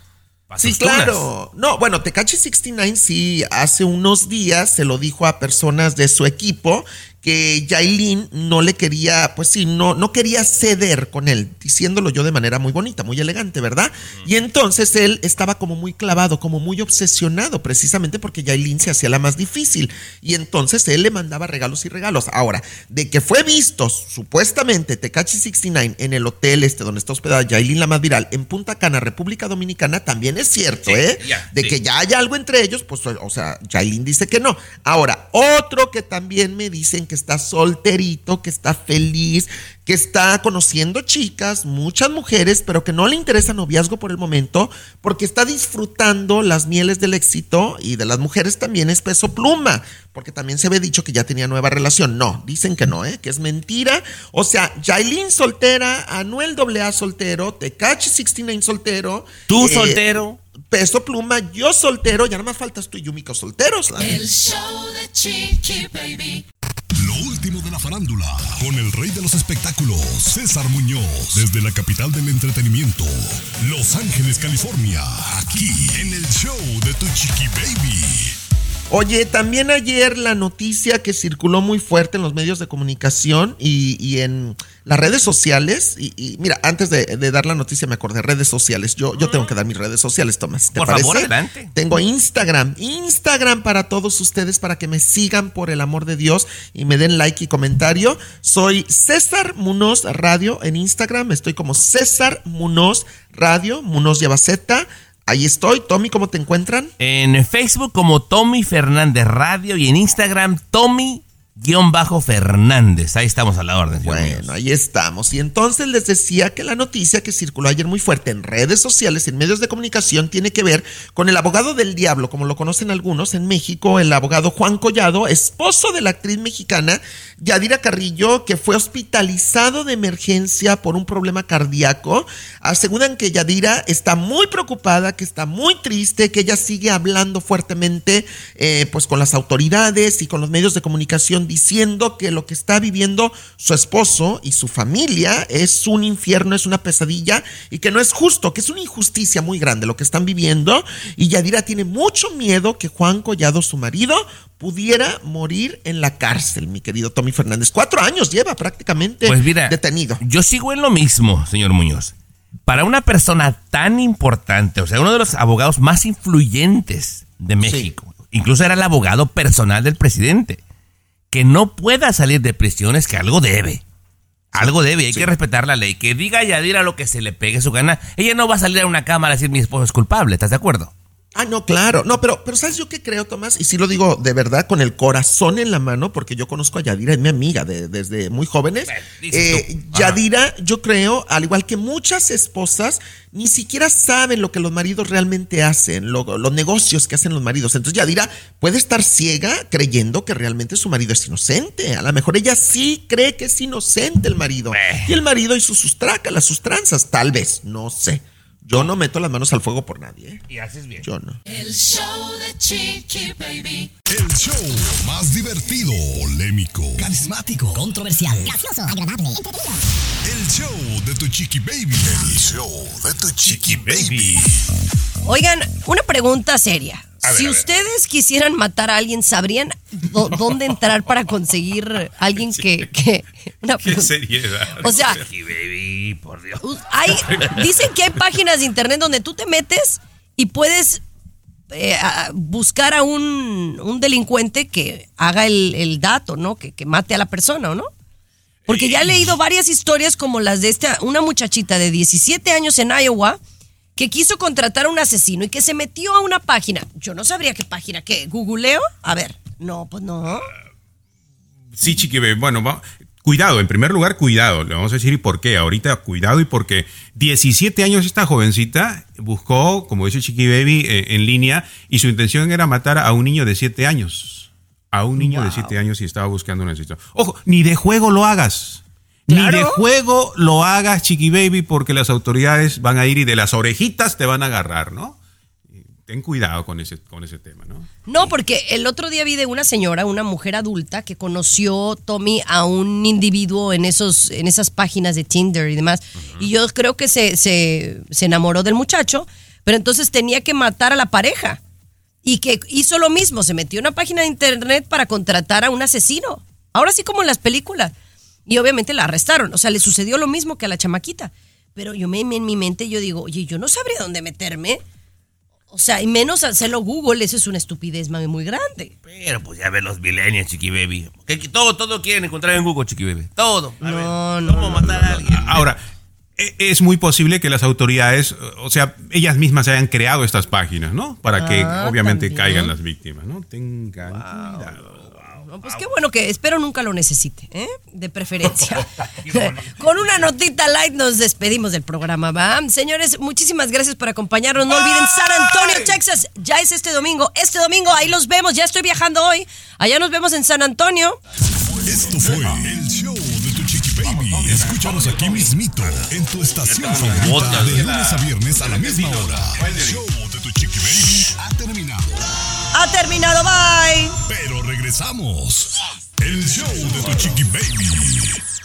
Sí, claro. No, bueno, Tecachi 69 sí hace unos días se lo dijo a personas de su equipo que Yailin no le quería, pues sí, no, no quería ceder con él, diciéndolo yo de manera muy bonita, muy elegante, ¿verdad? Y entonces él estaba como muy clavado, como muy obsesionado, precisamente porque Yailin se hacía la más difícil. Y entonces él le mandaba regalos y regalos. Ahora, de que fue visto supuestamente Tecachi 69 en el hotel este donde está hospedada Yailin la más viral en Punta Cana, República Dominicana, también es cierto, Sí, ¿eh? de sí. que ya hay algo entre ellos, pues, o sea, Yailin dice que no. Ahora, otro que también me dicen que está solterito, que está feliz, que está conociendo chicas, muchas mujeres, pero que no le interesa noviazgo por el momento, porque está disfrutando las mieles del éxito y de las mujeres también es peso pluma, porque también se había dicho que ya tenía nueva relación. No, dicen que no, ¿eh? que es mentira. O sea, Yailin soltera, Anuel AA soltero, Tecachi 69 soltero. Tú eh, soltero. Peso pluma, yo soltero, ya nada más faltas tú y Yumiko solteros. El show de Chiqui Baby. Último de la farándula, con el rey de los espectáculos, César Muñoz, desde la capital del entretenimiento, Los Ángeles, California, aquí en el show de Tu Chiqui Baby. Oye, también ayer la noticia que circuló muy fuerte en los medios de comunicación y, y en las redes sociales. Y, y mira, antes de, de dar la noticia me acordé, redes sociales. Yo, yo tengo que dar mis redes sociales, Tomás. ¿Te Por parece? favor, adelante. Tengo Instagram. Instagram para todos ustedes, para que me sigan por el amor de Dios y me den like y comentario. Soy César Munoz Radio en Instagram. Estoy como César Munoz Radio. Munoz lleva Z. Ahí estoy. Tommy, ¿cómo te encuentran? En Facebook como Tommy Fernández Radio y en Instagram Tommy-Fernández. Ahí estamos a la orden. Bueno, ahí estamos. Y entonces les decía que la noticia que circuló ayer muy fuerte en redes sociales, en medios de comunicación, tiene que ver con el abogado del diablo, como lo conocen algunos en México, el abogado Juan Collado, esposo de la actriz mexicana Yadira Carrillo, que fue hospitalizado de emergencia por un problema cardíaco. Aseguran que Yadira está muy preocupada, que está muy triste, que ella sigue hablando fuertemente eh, pues con las autoridades y con los medios de comunicación diciendo que lo que está viviendo su esposo y su familia es un infierno, es una pesadilla y que no es justo, que es una injusticia muy grande lo que están viviendo. Y Yadira tiene mucho miedo que Juan Collado, su marido, pudiera morir en la cárcel, mi querido Tommy Fernández. Cuatro años lleva prácticamente Pues mira, detenido. Yo sigo en lo mismo, señor Muñoz. Para una persona tan importante, o sea, uno de los abogados más influyentes de México, incluso era el abogado personal del presidente, que no pueda salir de prisión es que algo debe. Algo debe, hay que respetar la ley. Que diga Yadira lo que se le pegue su gana. Ella no va a salir a una cámara a decir mi esposo es culpable, ¿estás de acuerdo? Ah, no, claro. No, pero, pero ¿sabes yo qué creo, Tomás? Y sí lo digo de verdad, con el corazón en la mano, porque yo conozco a Yadira, es mi amiga de- desde muy jóvenes. Eh. Yadira, yo creo, al igual que muchas esposas, ni siquiera saben lo que los maridos realmente hacen, lo- los negocios que hacen los maridos. Entonces Yadira puede estar ciega creyendo que realmente su marido es inocente. A lo mejor ella sí cree que es inocente el marido. Y el marido hizo sus trácalas, sus tranzas, tal vez, no sé. Yo no meto las manos al fuego por nadie. ¿eh? Y haces bien. Yo no. El show de Chiqui Baby. El show más divertido, polémico, Carismático, controversial, gracioso, agradable, entretenido. el show de tu chiqui baby. El show de tu chiqui baby. Oigan, una pregunta seria. Ver, si ustedes quisieran matar a alguien, ¿sabrían dó- <laughs> dónde entrar para conseguir alguien que... que una Qué seriedad. O sea, Chiqui baby, por Dios. hay, dicen que hay páginas de internet donde tú te metes y puedes eh, a- buscar a un, un delincuente que haga el, el dato, ¿no? Que, que mate a la persona, ¿o no? Porque ya he leído varias historias como las de esta, una muchachita de 17 años en Iowa que quiso contratar a un asesino y que se metió a una página. Yo no sabría qué página, ¿qué? ¿Googleo? A ver, no, pues no. Sí, Chiqui Baby. Bueno, va- cuidado. En primer lugar, cuidado. Le vamos a decir y por qué. Ahorita, cuidado y por qué. 17 años esta jovencita buscó, como dice Chiqui Baby, eh, en línea y su intención era matar a un niño de 7 años. A un niño de 7 años y estaba buscando una situación. Ojo, ni de juego lo hagas. Ni de juego lo hagas, Chiqui Baby, porque las autoridades van a ir y de las orejitas te van a agarrar, ¿no? Ten cuidado con ese, con ese tema, ¿no? No, porque el otro día vi de una señora, una mujer adulta, que conoció, Tommy, a un individuo en, esos, en esas páginas de Tinder y demás. Y yo creo que se, se, se enamoró del muchacho, pero entonces tenía que matar a la pareja. Y que hizo lo mismo, se metió en una página de internet para contratar a un asesino. Ahora sí como en las películas. Y obviamente la arrestaron. O sea, le sucedió lo mismo que a la chamaquita. Pero yo me, en mi mente yo digo, oye, yo no sabría dónde meterme. O sea, y menos hacerlo Google, eso es una estupidez mami, muy grande. Pero pues ya ven los millennials, chiqui baby. Que que todo, todo quieren encontrar en Google, chiqui baby. Todo. A ver, No, no, ¿Cómo no, matar a alguien? Ahora, e- es muy posible que las autoridades, o sea, ellas mismas hayan creado estas páginas, ¿no? Para que Ah, obviamente también. caigan las víctimas, ¿no? Tengan cuidado. No, pues qué bueno que espero nunca lo necesite, ¿eh? De preferencia. <laughs> <laughs> Con una notita light nos despedimos del programa, ¿va? Señores, muchísimas gracias por acompañarnos. No olviden San Antonio, Texas. Ya es este domingo. Este domingo ahí los vemos. Ya estoy viajando hoy. Allá nos vemos en San Antonio. Esto fue el show de tu chiqui baby. Escúchanos aquí mismito en tu estación favorita de lunes a viernes a la misma hora. El show de tu chiqui baby ha terminado. Ha terminado. Bye. Pero regresamos. El show de tu chiqui baby.